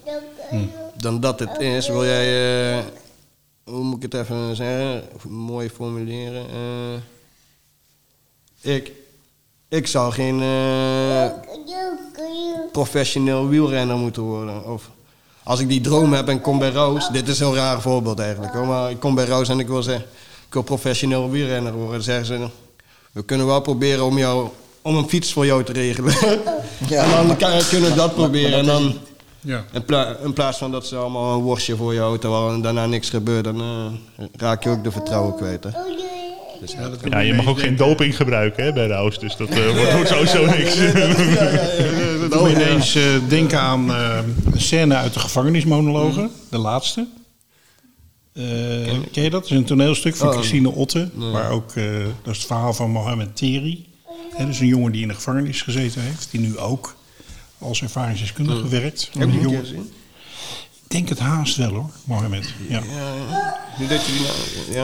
dan dat het is. Wil jij, eh, hoe moet ik het even zeggen, mooi formuleren? Eh, ik, ik zou geen eh, professioneel wielrenner moeten worden. Of als ik die droom heb en kom bij Roos, dit is een raar voorbeeld eigenlijk hoor, maar ik kom bij Roos en ik wil zeggen, ik wil professioneel wielrenner worden. Dan zeggen ze, we kunnen wel proberen om, jou, om een fiets voor jou te regelen. Ja. en dan kan, kunnen we dat proberen en dan... Ja. In, pla- in plaats van dat ze allemaal een worstje voor je auto hadden en daarna niks gebeurt, dan eh, raak je ook de vertrouwen kwijt. Hè? Ja, dat Ja, je mag ook geen doping gebruiken hè, bij Roos, dus dat eh, wordt, wordt sowieso niks. Dat doet me ineens eh, denken aan eh, een scène uit de gevangenismonologen, de laatste. Eh, ken je dat? Dat is een toneelstuk van Oh. Christine Otte, waar ook, eh, dat is het verhaal van Mohammed Teri. Hè, dus een jongen die in de gevangenis gezeten heeft, die nu ook als ervaringsdeskundige werkt. Heb je die gezien? Ik denk het haast wel hoor, Mohammed. Ja. Nu dat je die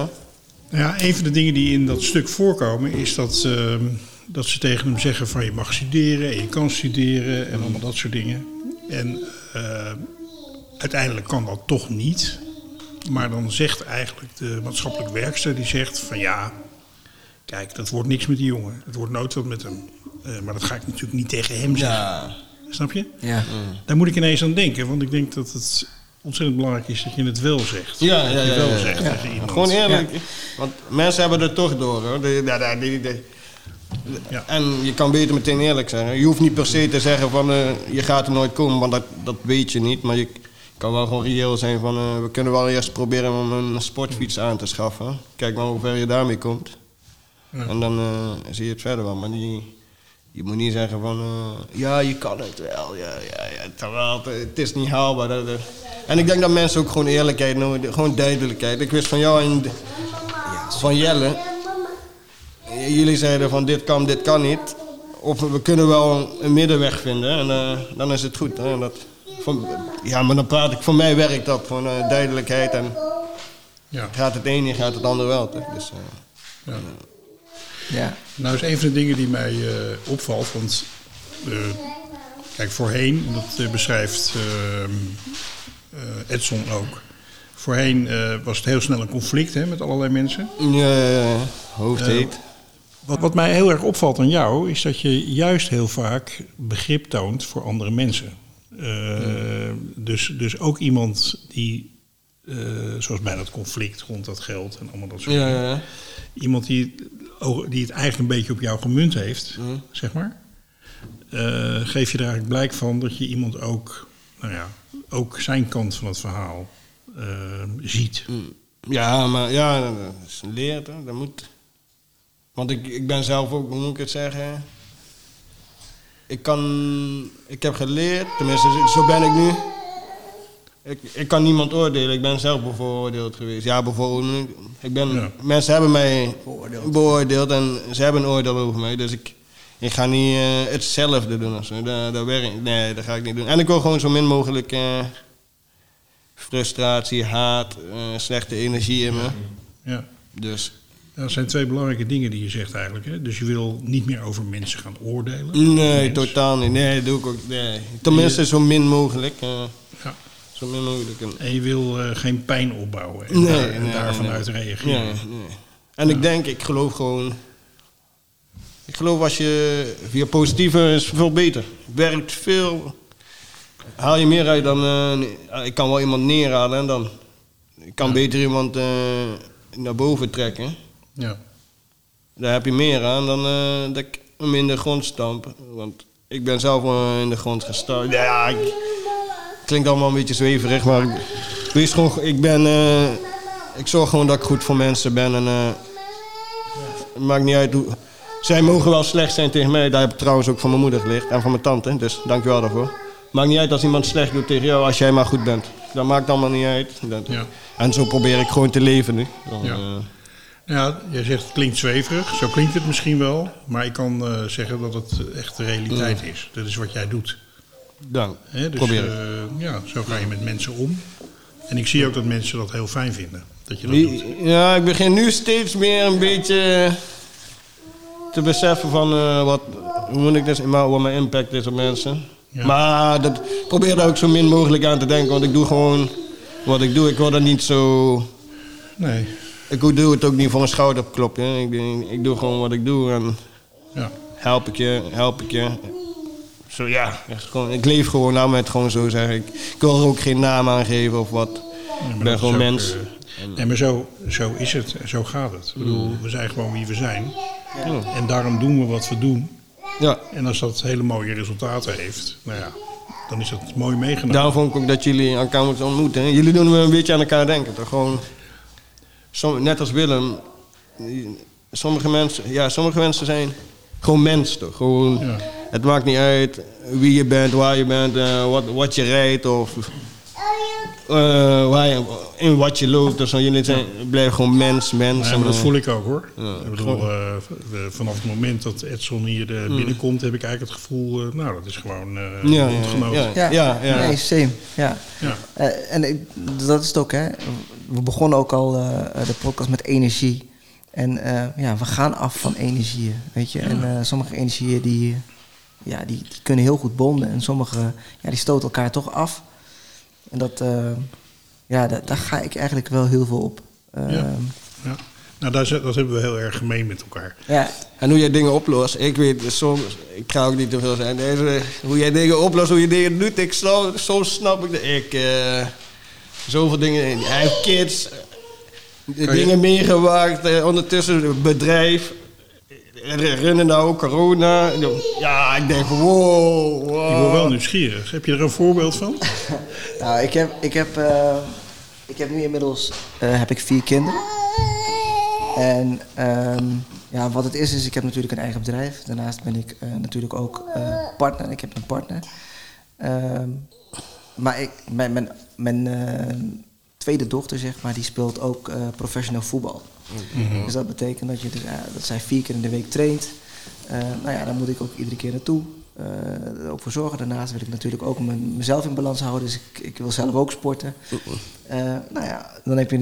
nou, ja? Een van de dingen die in dat stuk voorkomen is dat, ehm, dat ze tegen hem zeggen van je mag studeren en je kan studeren en allemaal dat soort dingen. En eh, uiteindelijk kan dat toch niet. Maar dan zegt eigenlijk de maatschappelijk werkster die zegt van ja, kijk dat wordt niks met die jongen. Het wordt nooit wat met hem. Eh, maar dat ga ik natuurlijk niet tegen hem zeggen. Ja. Snap je? Ja. Daar moet ik ineens aan denken, want ik denk dat het ontzettend belangrijk is dat je het wel zegt. Ja, ja, Dat je ja, wel zegt. Gewoon eerlijk. Want mensen hebben er toch door hoor. Ja, ja. En je kan beter meteen eerlijk zijn. Je hoeft niet per se te zeggen van eh, je gaat er nooit komen, want dat, dat weet je niet. Maar je kan wel gewoon reëel zijn van eh, we kunnen wel eerst proberen om een sportfiets aan te schaffen. Kijk maar hoe ver je daarmee komt. En dan eh, zie je het verder wel. Maar die, je moet niet zeggen van eh, ja je kan het wel. Ja, ja, ja, terwijl het, het is niet haalbaar. Dat, dat- En ik denk dat mensen ook gewoon eerlijkheid nodig Gewoon duidelijkheid. Ik wist van jou en van Jelle. Jullie zeiden van dit kan, dit kan niet. Of we kunnen wel een middenweg vinden en eh, dan is het goed. Hè? Dat, van, ja, maar dan praat ik, voor mij werkt dat, van eh, duidelijkheid. En Ja. gaat het een gaat het ander wel. Dus, Ja. Ja. Nou is een van de dingen die mij eh, opvalt, want eh, kijk voorheen, en dat eh, beschrijft ehm, eh, Edson ook. Voorheen was het heel snel een conflict hè, met allerlei mensen. ja, ja, ja. hoofd heet. Wat, wat mij heel erg opvalt aan jou, is dat je juist heel vaak begrip toont voor andere mensen. Dus, dus ook iemand die, zoals bij dat conflict rond dat geld en allemaal dat soort Ja, dingen. ja, ja. iemand die, die het eigenlijk een beetje op jou gemunt heeft, zeg maar. eh, geef je er eigenlijk blijk van dat je iemand ook, nou ja, ook zijn kant van het verhaal eh, ziet. Ja, maar ja, dat is een leer, dat moet. Want ik, ik ben zelf ook, hoe moet ik het zeggen? Ik kan, ik heb geleerd, tenminste zo ben ik nu. Ik, ik kan niemand oordelen, ik ben zelf bevooroordeeld geweest. Ja, bevooroordeeld. Ik ben, Ja. Mensen hebben mij beoordeeld. en ze hebben een oordeel over mij. Dus ik, ik ga niet eh, hetzelfde doen of zo. Dat, dat werkt, nee, dat ga ik niet doen. En ik wil gewoon zo min mogelijk... eh, frustratie, haat, eh, slechte energie in me. Ja. Dus Dat zijn twee belangrijke dingen die je zegt eigenlijk. Hè? Dus je wil niet meer over mensen gaan oordelen. nee, Mens. totaal niet. Nee, dat doe ik ook. Nee. Tenminste, zo min mogelijk. Ja. Zo min mogelijk. En- En je wil eh, geen pijn opbouwen en, Nee, daar, en nee, daarvan nee. uit reageren. Nee. En ik denk, ik geloof gewoon. Ik geloof als je via positieve is veel beter. Werkt veel. Haal je meer uit dan. eh, ik kan wel iemand neerhalen en dan. Ik kan beter iemand eh, naar boven trekken. Ja. Daar heb je meer aan dan dat ik hem in de grond stamp. Want ik ben zelf wel in de grond gestampt. Ja, ik, klinkt allemaal een beetje zweverig, maar ik, wees gewoon, ik ben. eh, ik zorg gewoon dat ik goed voor mensen ben. En, eh, het maakt niet uit hoe. Zij mogen wel slecht zijn tegen mij. Daar heb ik trouwens ook van mijn moeder geleerd en van mijn tante. Dus dankjewel daarvoor. Maakt niet uit als iemand slecht doet tegen jou als jij maar goed bent. Dat maakt allemaal niet uit. Dat- Ja. En zo probeer ik gewoon te leven nu. Dan, Ja. eh, Ja, jij zegt het klinkt zweverig. Zo klinkt het misschien wel. Maar ik kan zeggen dat het echt de realiteit is. Dat is wat jij doet. Dan Hè? Dus probeer ik. eh, ja, zo ga je met mensen om. En ik zie ook dat mensen dat heel fijn vinden. Dat je dat doet. Ja, ik begin nu steeds meer een beetje te beseffen van eh, wat, hoe moet ik dus, maar wat mijn impact is op mensen. Ja. Maar dat ik probeer daar ook zo min mogelijk aan te denken, want ik doe gewoon wat ik doe. Ik word er niet zo. Nee. Ik doe het ook niet voor een schouderklopje. Ik, doe- ik doe gewoon wat ik doe en Ja. help ik je, help ik je. Zo ja, echt gewoon, ik leef gewoon, laat me het gewoon zo zeggen. Ik, ik wil er ook geen naam aan geven of wat. Ja, ik ben gewoon ook, mens. eh, nee, maar zo, zo is het. en Zo gaat het. Ik bedoel, we zijn gewoon wie we zijn. En daarom doen we wat we doen. Ja, En als dat hele mooie resultaten heeft, nou ja, dan is dat mooi meegenomen. Daarom vond ik ook dat jullie elkaar moeten ontmoeten. hè. Jullie doen me een beetje aan elkaar denken. Toch? Gewoon, som- net als Willem. Sommige mensen, ja, sommige mensen zijn gewoon mens toch? Gewoon, Ja. Het maakt niet uit wie je bent, waar je bent, eh, wat, wat je rijdt of eh, waar je, in wat je loopt. of zo. jullie zijn, blijven gewoon mens, mens. Ja, maar dat voel ik ook hoor. Ja, ik bedoel, eh, vanaf het moment dat Edson hier eh, binnenkomt, heb ik eigenlijk het gevoel, eh, nou, dat is gewoon eh Ja, ja, bondgenoot. ja. Ja, Ja, ja. nee, same. Ja. Ja. Eh, en ik- dat is het ook, hè. We begonnen ook al eh, de podcast met energie. En eh, ja, we gaan af van energieën, weet je. En eh, sommige energieën die, ja, die, die kunnen heel goed bonden. En sommige, ja, die stoten elkaar toch af. En dat, eh, ja, da- daar ga ik eigenlijk wel heel veel op. Ja. Ja. Nou, daar, zit- dat hebben we heel erg gemeen met elkaar. ja, En hoe jij dingen oplost, ik weet soms, ik ga ook niet te veel zijn, deze, hoe jij dingen oplost, hoe je dingen doet, ik snap, soms snap ik dat ik eh, zoveel dingen, hij heeft kids, dingen meegemaakt, eh, ondertussen een bedrijf, runnen nou corona. Ja, ik denk van wow, wow. Ik word wel nieuwsgierig. Heb je er een voorbeeld van? Nou, ik heb, ik heb, eh, ik heb nu inmiddels eh, heb ik vier kinderen. En ehm, ja, wat het is, is ik heb natuurlijk een eigen bedrijf. Daarnaast ben ik eh, natuurlijk ook eh, partner. Ik heb een partner. Ehm, maar ik, mijn, mijn, mijn eh, tweede dochter, zeg maar, die speelt ook eh, professioneel voetbal. Dus dat betekent dat, je dus, eh, dat zij vier keer in de week traint. Eh, nou ja, daar moet ik ook iedere keer naartoe. eh, ook voor zorgen. Daarnaast wil ik natuurlijk ook mijn, mezelf in balans houden. Dus ik, ik wil zelf ook sporten. Eh, nou ja, dan heb je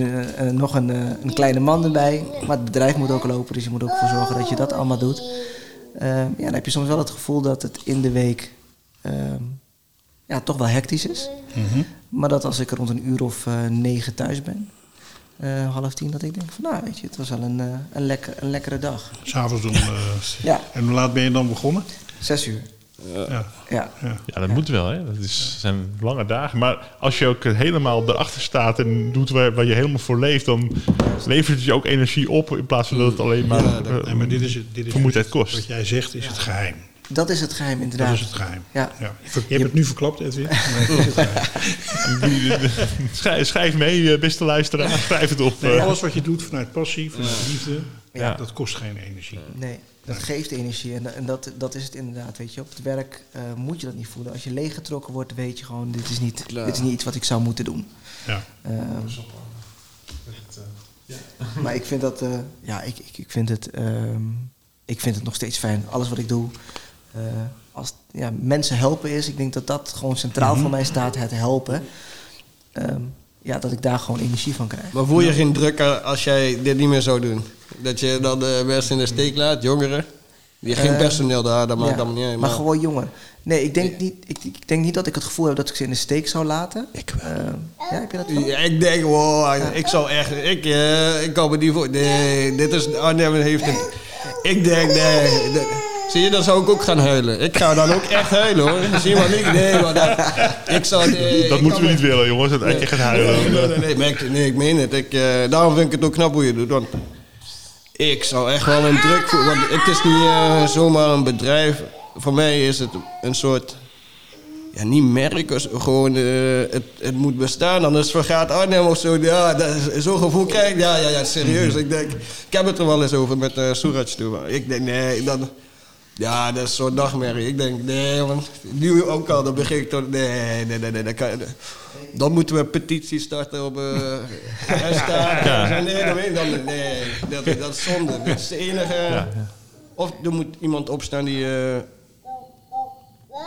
nog een, een kleine man erbij. Maar het bedrijf moet ook lopen. Dus je moet ook voor zorgen dat je dat allemaal doet. Eh, ja, dan heb je soms wel het gevoel dat het in de week ehm, ja, toch wel hectisch is. Maar dat als ik rond een uur of negen thuis ben, eh, half tien, dat ik denk van nou weet je, het was wel een, eh, een, lekker, een lekkere dag. S'avonds om... eh, Ja, en hoe laat ben je dan begonnen? zes uur. Ja. Ja. ja. Ja, dat moet wel, hè. Dat is, zijn lange dagen. Maar als je ook helemaal erachter staat en doet waar, waar je helemaal voor leeft... dan levert het je ook energie op in plaats van dat het alleen maar, Ja, dat- eh, Nee, maar dit is, het- dit is vermoeidheid het- kost. Wat jij zegt is het geheim. Dat is het geheim Dat inderdaad. is het geheim. Ja. Je hebt het nu verklapt, Edwin. Maar het is het geheim. schrijf, schrijf mee, eh, beste luisteraar. Schrijf het op. Nee, eh. alles wat je doet vanuit passie, vanuit liefde, Ja. dat kost geen energie. Nee, dat geeft energie en, en dat, dat is het inderdaad, weet je. Op het werk eh, moet je dat niet voelen. Als je leeggetrokken wordt, weet je gewoon, dit is niet, Klaar. dit is niet iets wat ik zou moeten doen. Ja. Ehm, maar ik vind dat, eh, ja, ik, ik, ik, vind het, ehm, ik vind het nog steeds fijn. Alles wat ik doe, eh, als ja, mensen helpen is, ik denk dat dat gewoon centraal voor mij staat, het helpen. Ehm, ja, dat ik daar gewoon energie van krijg. Maar voel je geen druk als jij dit niet meer zou doen? Dat je dan de mensen in de steek laat, jongeren? Die geen Eh, personeel daar, dat maakt Ja, allemaal niet uit. maar gewoon jongeren. Nee, ik denk, niet, ik, ik denk niet dat ik het gevoel heb dat ik ze in de steek zou laten. Ik wel. ja, heb je dat? Ja, ik denk, wow, ik zou echt, ik, eh, ik kan me niet voor. Nee, dit is, Arnhem heeft het. Ik denk, nee. dat- zie je, dan zou ik ook gaan huilen. Ik ga dan ook echt huilen hoor. Zie je maar niet? Nee, maar dat, ik zou. Nee, dat ik moeten we niet willen, jongens. Dat ik gaat huilen. Nee, nee, nee, nee, ik, nee, ik meen het. Ik, eh, daarom vind ik het ook knap hoe je doet. Want ik zou echt wel een druk voelen. Want het is niet eh, zomaar een bedrijf. Voor mij is het een soort. Ja, niet merk, dus gewoon eh, het, het moet bestaan. Anders vergaat Arnhem of zo. Ja, dat is- zo'n gevoel krijg ik. Ja, ja, ja, serieus. Ik denk, ik heb het er wel eens over met uh, Suraj toen. Ik denk, nee, dan, ja, dat is zo'n nachtmerrie. Ik denk, nee, man. Nu ook al, dan begin ik toch. Nee, nee, nee, nee. Dat kan, dan moeten we een petitie starten op. hashtag. Ja. Nee, dan, weet ik dan, nee dat, dat is zonde. Dat is de enige. ja. Of er moet iemand opstaan die. eh,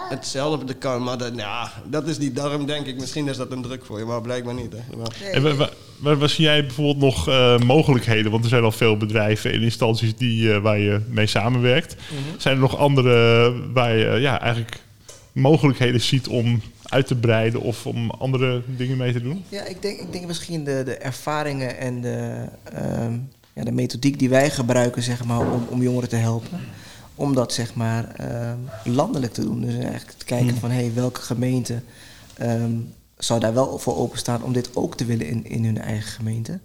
hetzelfde kan, maar dat, ja, dat is niet. Daarom denk ik, misschien is dat een druk voor je, maar blijkbaar niet. Hè. Maar- En wa- wa- waar, waar zie jij bijvoorbeeld nog eh, mogelijkheden? Want er zijn al veel bedrijven en instanties die, eh, waar je mee samenwerkt. Zijn er nog andere waar je eh, ja, eigenlijk mogelijkheden ziet om uit te breiden of om andere dingen mee te doen? Ja, ik denk, ik denk misschien de, de ervaringen en de, ehm, ja, de methodiek die wij gebruiken zeg maar, om, om jongeren te helpen. Om dat zeg maar, ehm, landelijk te doen. Dus eigenlijk te kijken van hey, welke gemeente ehm, zou daar wel voor openstaan om dit ook te willen in, in hun eigen gemeente.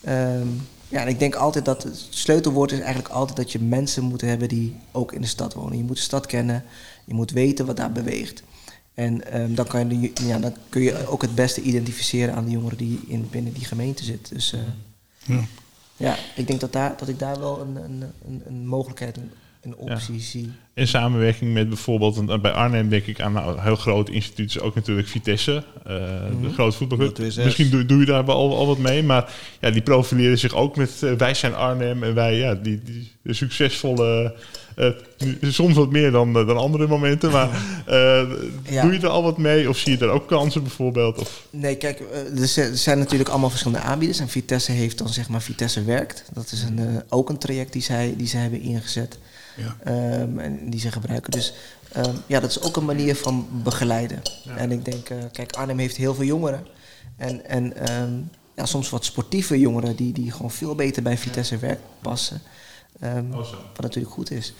Ehm, ja, en ik denk altijd dat het sleutelwoord is eigenlijk altijd dat je mensen moet hebben die ook in de stad wonen. Je moet de stad kennen, je moet weten wat daar beweegt. En dan, kan je, ja, dan kun je ook het beste identificeren aan de jongeren die in, binnen die gemeente zitten. Dus eh, Ja. ja, ik denk dat, daar, dat ik daar wel een, een, een, een mogelijkheid, een, een optie zie. In samenwerking met bijvoorbeeld, bij Arnhem denk ik aan nou, een heel groot instituut, is ook natuurlijk Vitesse, eh, de grote voetbalclub. 026. Misschien doe, doe je daar wel al, al wat mee, maar ja, die profileren zich ook met eh, wij zijn Arnhem en wij, ja, die, die succesvolle, eh, soms wat meer dan, dan andere momenten, maar eh, Ja. doe je er al wat mee of zie je daar ook kansen bijvoorbeeld? Of, Nee, kijk, er zijn- natuurlijk allemaal verschillende aanbieders. En Vitesse heeft dan zeg maar Vitesse Werkt. Dat is een, eh, ook een traject die zij, die zij hebben ingezet. Ja. Ehm, en die ze gebruiken. Dus ehm, ja, dat is ook een manier van begeleiden. En ik denk, eh, kijk, Arnhem heeft heel veel jongeren. En, en ehm, ja, soms wat sportieve jongeren die, die gewoon veel beter bij Vitesse Werkt passen. Oh, wat natuurlijk goed is.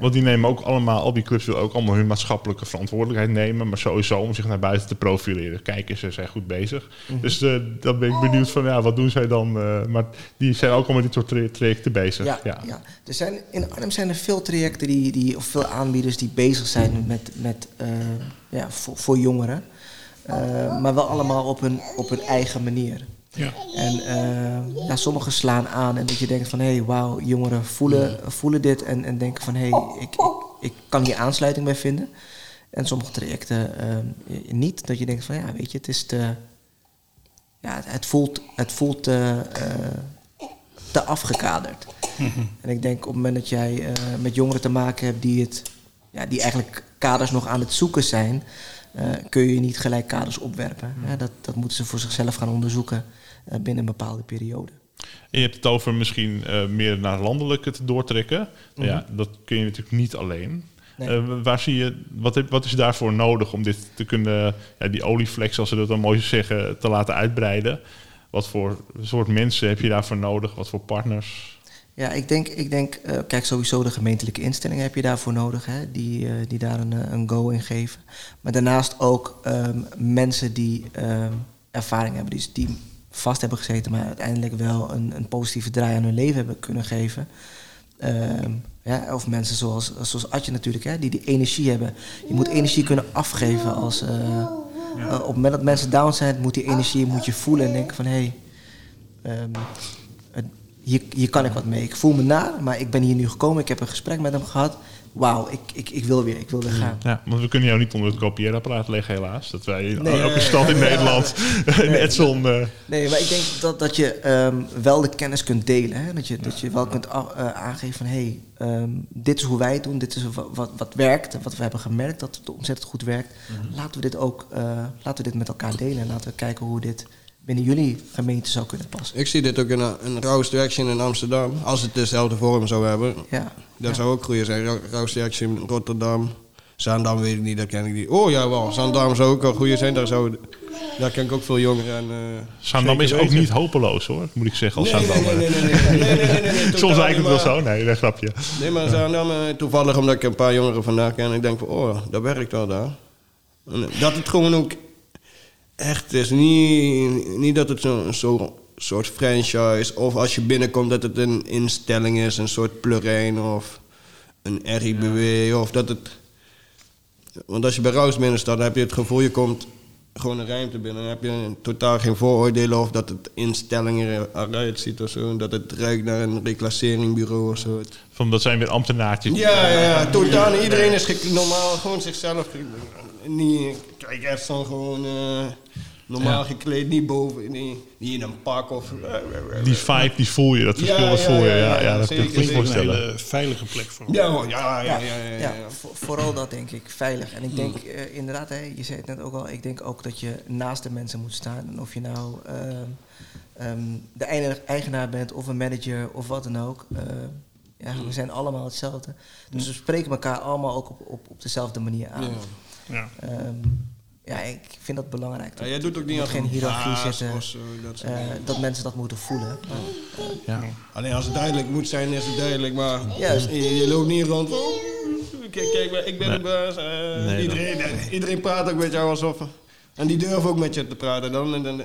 Want die nemen ook allemaal, al die clubs willen ook allemaal hun maatschappelijke verantwoordelijkheid nemen, maar sowieso om zich naar buiten te profileren. Kijk eens, ze zijn goed bezig. Dus eh, dan ben ik benieuwd van, ja, wat doen zij dan? eh, maar die zijn ook allemaal dit soort tra- trajecten bezig. Ja, ja. Er zijn, in Arnhem zijn er veel trajecten die, die, of veel aanbieders die bezig zijn met, met eh, ja, voor, voor jongeren. Maar wel allemaal op hun, op hun eigen manier. Ja. En ja, sommigen slaan aan en dat je denkt van hé, hey, wauw, jongeren voelen, voelen dit en, en denken van hé, hey, ik, ik, ik kan hier aansluiting bij vinden. En sommige trajecten eh, niet, dat je denkt van ja, weet je, het is te, ja, het, voelt, het voelt te, eh, te afgekaderd. En ik denk op het moment dat jij met jongeren te maken hebt die, het, ja, die eigenlijk kaders nog aan het zoeken zijn, kun je niet gelijk kaders opwerpen. Ja, dat, dat moeten ze voor zichzelf gaan onderzoeken binnen een bepaalde periode. En je hebt het over misschien eh, meer naar landelijk te doortrekken. Nou Ja, dat kun je natuurlijk niet alleen. Nee. Eh, waar zie je, wat, heb- wat is daarvoor nodig om dit te kunnen, ja, die olieflex, als ze dat dan mooi zeggen, te laten uitbreiden? Wat voor soort mensen heb je daarvoor nodig? Wat voor partners? Ja, ik denk, ik denk eh, kijk, sowieso de gemeentelijke instellingen heb je daarvoor nodig, hè, die, eh, die daar een, eh, een go in geven. Maar daarnaast ook ehm, mensen die ehm, ervaring hebben, dus die vast hebben gezeten, maar uiteindelijk wel een, een positieve draai aan hun leven hebben kunnen geven. Ehm, ja, of mensen zoals, zoals Adje natuurlijk, hè, die die energie hebben. Je moet energie kunnen afgeven als... eh, eh, op het moment dat mensen down zijn, moet die energie moet je voelen en denken van... hé, hey, ehm, hier, hier kan ik wat mee. Ik voel me naar, maar ik ben hier nu gekomen. Ik heb een gesprek met hem gehad. Wauw, ik, ik, ik wil weer, ik wil weer gaan. Ja, want we kunnen jou niet onder het kopieerapparaat leggen helaas. Dat wij in Nee. elke stad in Nederland, in Edson... eh, Nee, maar ik denk dat, dat je ehm, wel de kennis kunt delen. Hè? Dat, je, dat je wel kunt a- eh, aangeven van... hé, hey, ehm, dit is hoe wij het doen, dit is wat, wat, wat werkt... en wat we hebben gemerkt dat het ontzettend goed werkt. Laten we dit ook eh, laten we dit met elkaar delen... en laten we kijken hoe dit in jullie gemeente zou kunnen passen. Ik zie dit ook in een Rouse Direction in Amsterdam. Als het dus dezelfde vorm zou hebben. Ja. Dat zou ook groeien zijn. Rouse in Rotterdam. Zaandam weet ik niet, dat ken ik niet. Oh ja, wel. Zaandam zou ook een goede zijn. Daar, zou, daar ken ik ook veel jongeren aan. Eh, Zaandam is ook niet hopeloos hoor, moet ik zeggen. Als nee, nee eh. nee, nee, nee, Soms eigenlijk wel zo. Nee, dat grapje. Nee, maar Zaandam, uh, toevallig omdat ik een paar jongeren vandaag ken. En ik denk van, oh, dat werkt al daar. Dat het gewoon ook echt is. Niet, niet dat het zo'n zo soort franchise... of als je binnenkomt dat het een instelling is. Een soort plurijn of een RIBW. Of dat het... Want als je bij Rouse binnen staat, dan heb je het gevoel... je komt gewoon een ruimte binnen. Dan heb je totaal geen vooroordelen... of dat het instelling eruit ziet of zo. Dat het ruikt naar een reclasseringsbureau of zo. Van, dat zijn weer ambtenaartjes. Ja, ja, ja, totaal. Iedereen is normaal, gewoon zichzelf. Niet, kijk, echt zo gewoon eh, normaal Ja. gekleed, niet boven, niet, niet in een pak of. Die vibe, die voel je. Dat verschil Ja, dat ja, voel je. ja, Ja, ja, ja, dat zeker, kan ik me Klinkt een voorstellen. hele veilige plek voor. Ja, hoor, ja, ja, ja. ja, ja, Ja, ja. vo- vooral dat denk ik, veilig. En ik denk eh, inderdaad, hè, je zei het net ook al, ik denk ook dat je naast de mensen moet staan. En of je nou ehm, ehm, de eigenaar bent of een manager of wat dan ook. eh, ja, we zijn allemaal hetzelfde. Dus we spreken elkaar allemaal ook op, op, op dezelfde manier aan. Ja. Ja. Ehm, ja, ik vind dat belangrijk. Ja, jij doet ook niet geen een hiërarchie baas zitten. of zo, dat soort eh, dat mensen dat moeten voelen. Ja. Alleen als het duidelijk moet zijn, is het duidelijk. Maar Juist. je, je loopt niet rond. Oh, kijk, kijk, maar ik ben Nee. de baas. eh, Nee, iedereen, iedereen praat ook met jou alsof. En die durven ook met je te praten. Dan, dan,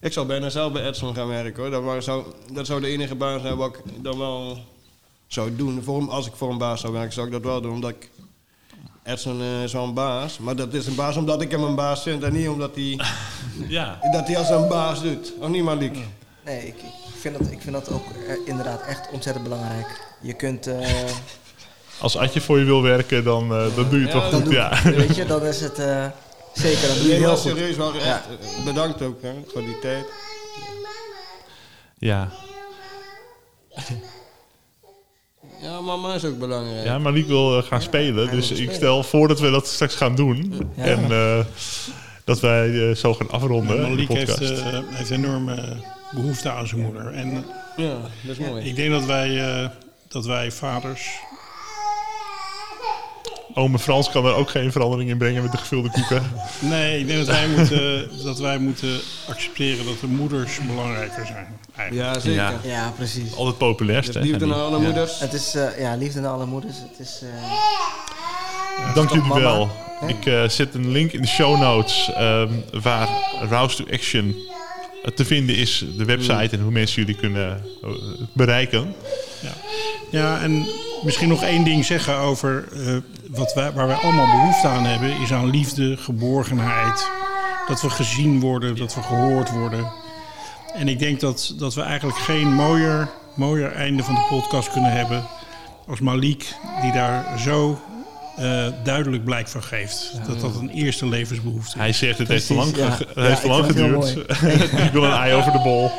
ik zou bijna zelf bij Edson gaan werken hoor. Dat, maar zou, dat zou de enige baan zijn wat ik dan wel zou doen. Voor, hem- als ik voor een baas zou werken, zou ik dat wel doen. Omdat ik. Edson eh, een baas. Maar dat is een baas omdat ik hem een baas vind. En niet omdat hij, ja. dat hij als een baas doet. Of niet, Malik? Nee, ik, ik, vind dat, ik vind dat ook eh, inderdaad echt ontzettend belangrijk. Je kunt... eh, Als Adje voor je wil werken, dan, eh, dan doe je het Ja, wel dan goed. doe, Ja. Weet je, dan is het eh, zeker, dan doe je Nee, heel goed. serieus wel echt. Ja. Bedankt ook hè, voor die tijd. Ja. Ja, mama is ook belangrijk. ja, Malik wil eh, gaan spelen. Dus ik spelen. stel voor dat we dat straks gaan doen. Ja. En eh, dat wij eh, zo gaan afronden, de Malik heeft, podcast. eh, heeft enorme behoefte aan zijn moeder. En Ja, dat is mooi. ik denk dat wij, eh, dat wij vaders... Ome Frans kan er ook geen verandering in brengen met de gevulde koeken. Nee, ik denk dat wij moeten, dat wij moeten accepteren dat de moeders belangrijker zijn. Eigenlijk. Ja, zeker. Ja. Ja, precies. Altijd populairst, hè? liefde naar alle ja. moeders. Het is, eh, ja, liefde naar alle moeders. Het is, eh, Dank jullie mama. wel. Ik eh, zet een link in de show notes ehm, waar Rouse to Action te vinden is. De website en hoe mensen jullie kunnen bereiken. Ja, en misschien nog één ding zeggen over eh, wat wij, waar wij allemaal behoefte aan hebben, is aan liefde, geborgenheid. Dat we gezien worden, dat we gehoord worden. En ik denk dat, dat we eigenlijk geen mooier, mooier einde van de podcast kunnen hebben als Malik, die daar zo eh, duidelijk blijk van geeft. Dat dat een eerste levensbehoefte is. Hij zegt het heeft te lang, ja. ge- Ja, heeft te lang geduurd. ik wil een ei over de bol.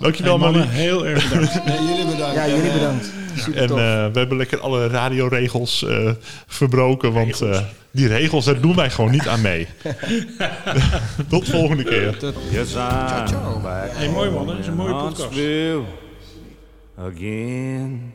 Dankjewel, Hey, mannen, Malik. heel erg bedankt. Nee, jullie bedankt. ja, jullie bedankt. En eh, we hebben lekker alle radioregels eh, verbroken. Want Regels. eh, die regels, daar doen wij gewoon niet aan mee. Tot volgende keer. Yes, I'm back Hey, mooi man, dat is een mooie podcast. Again.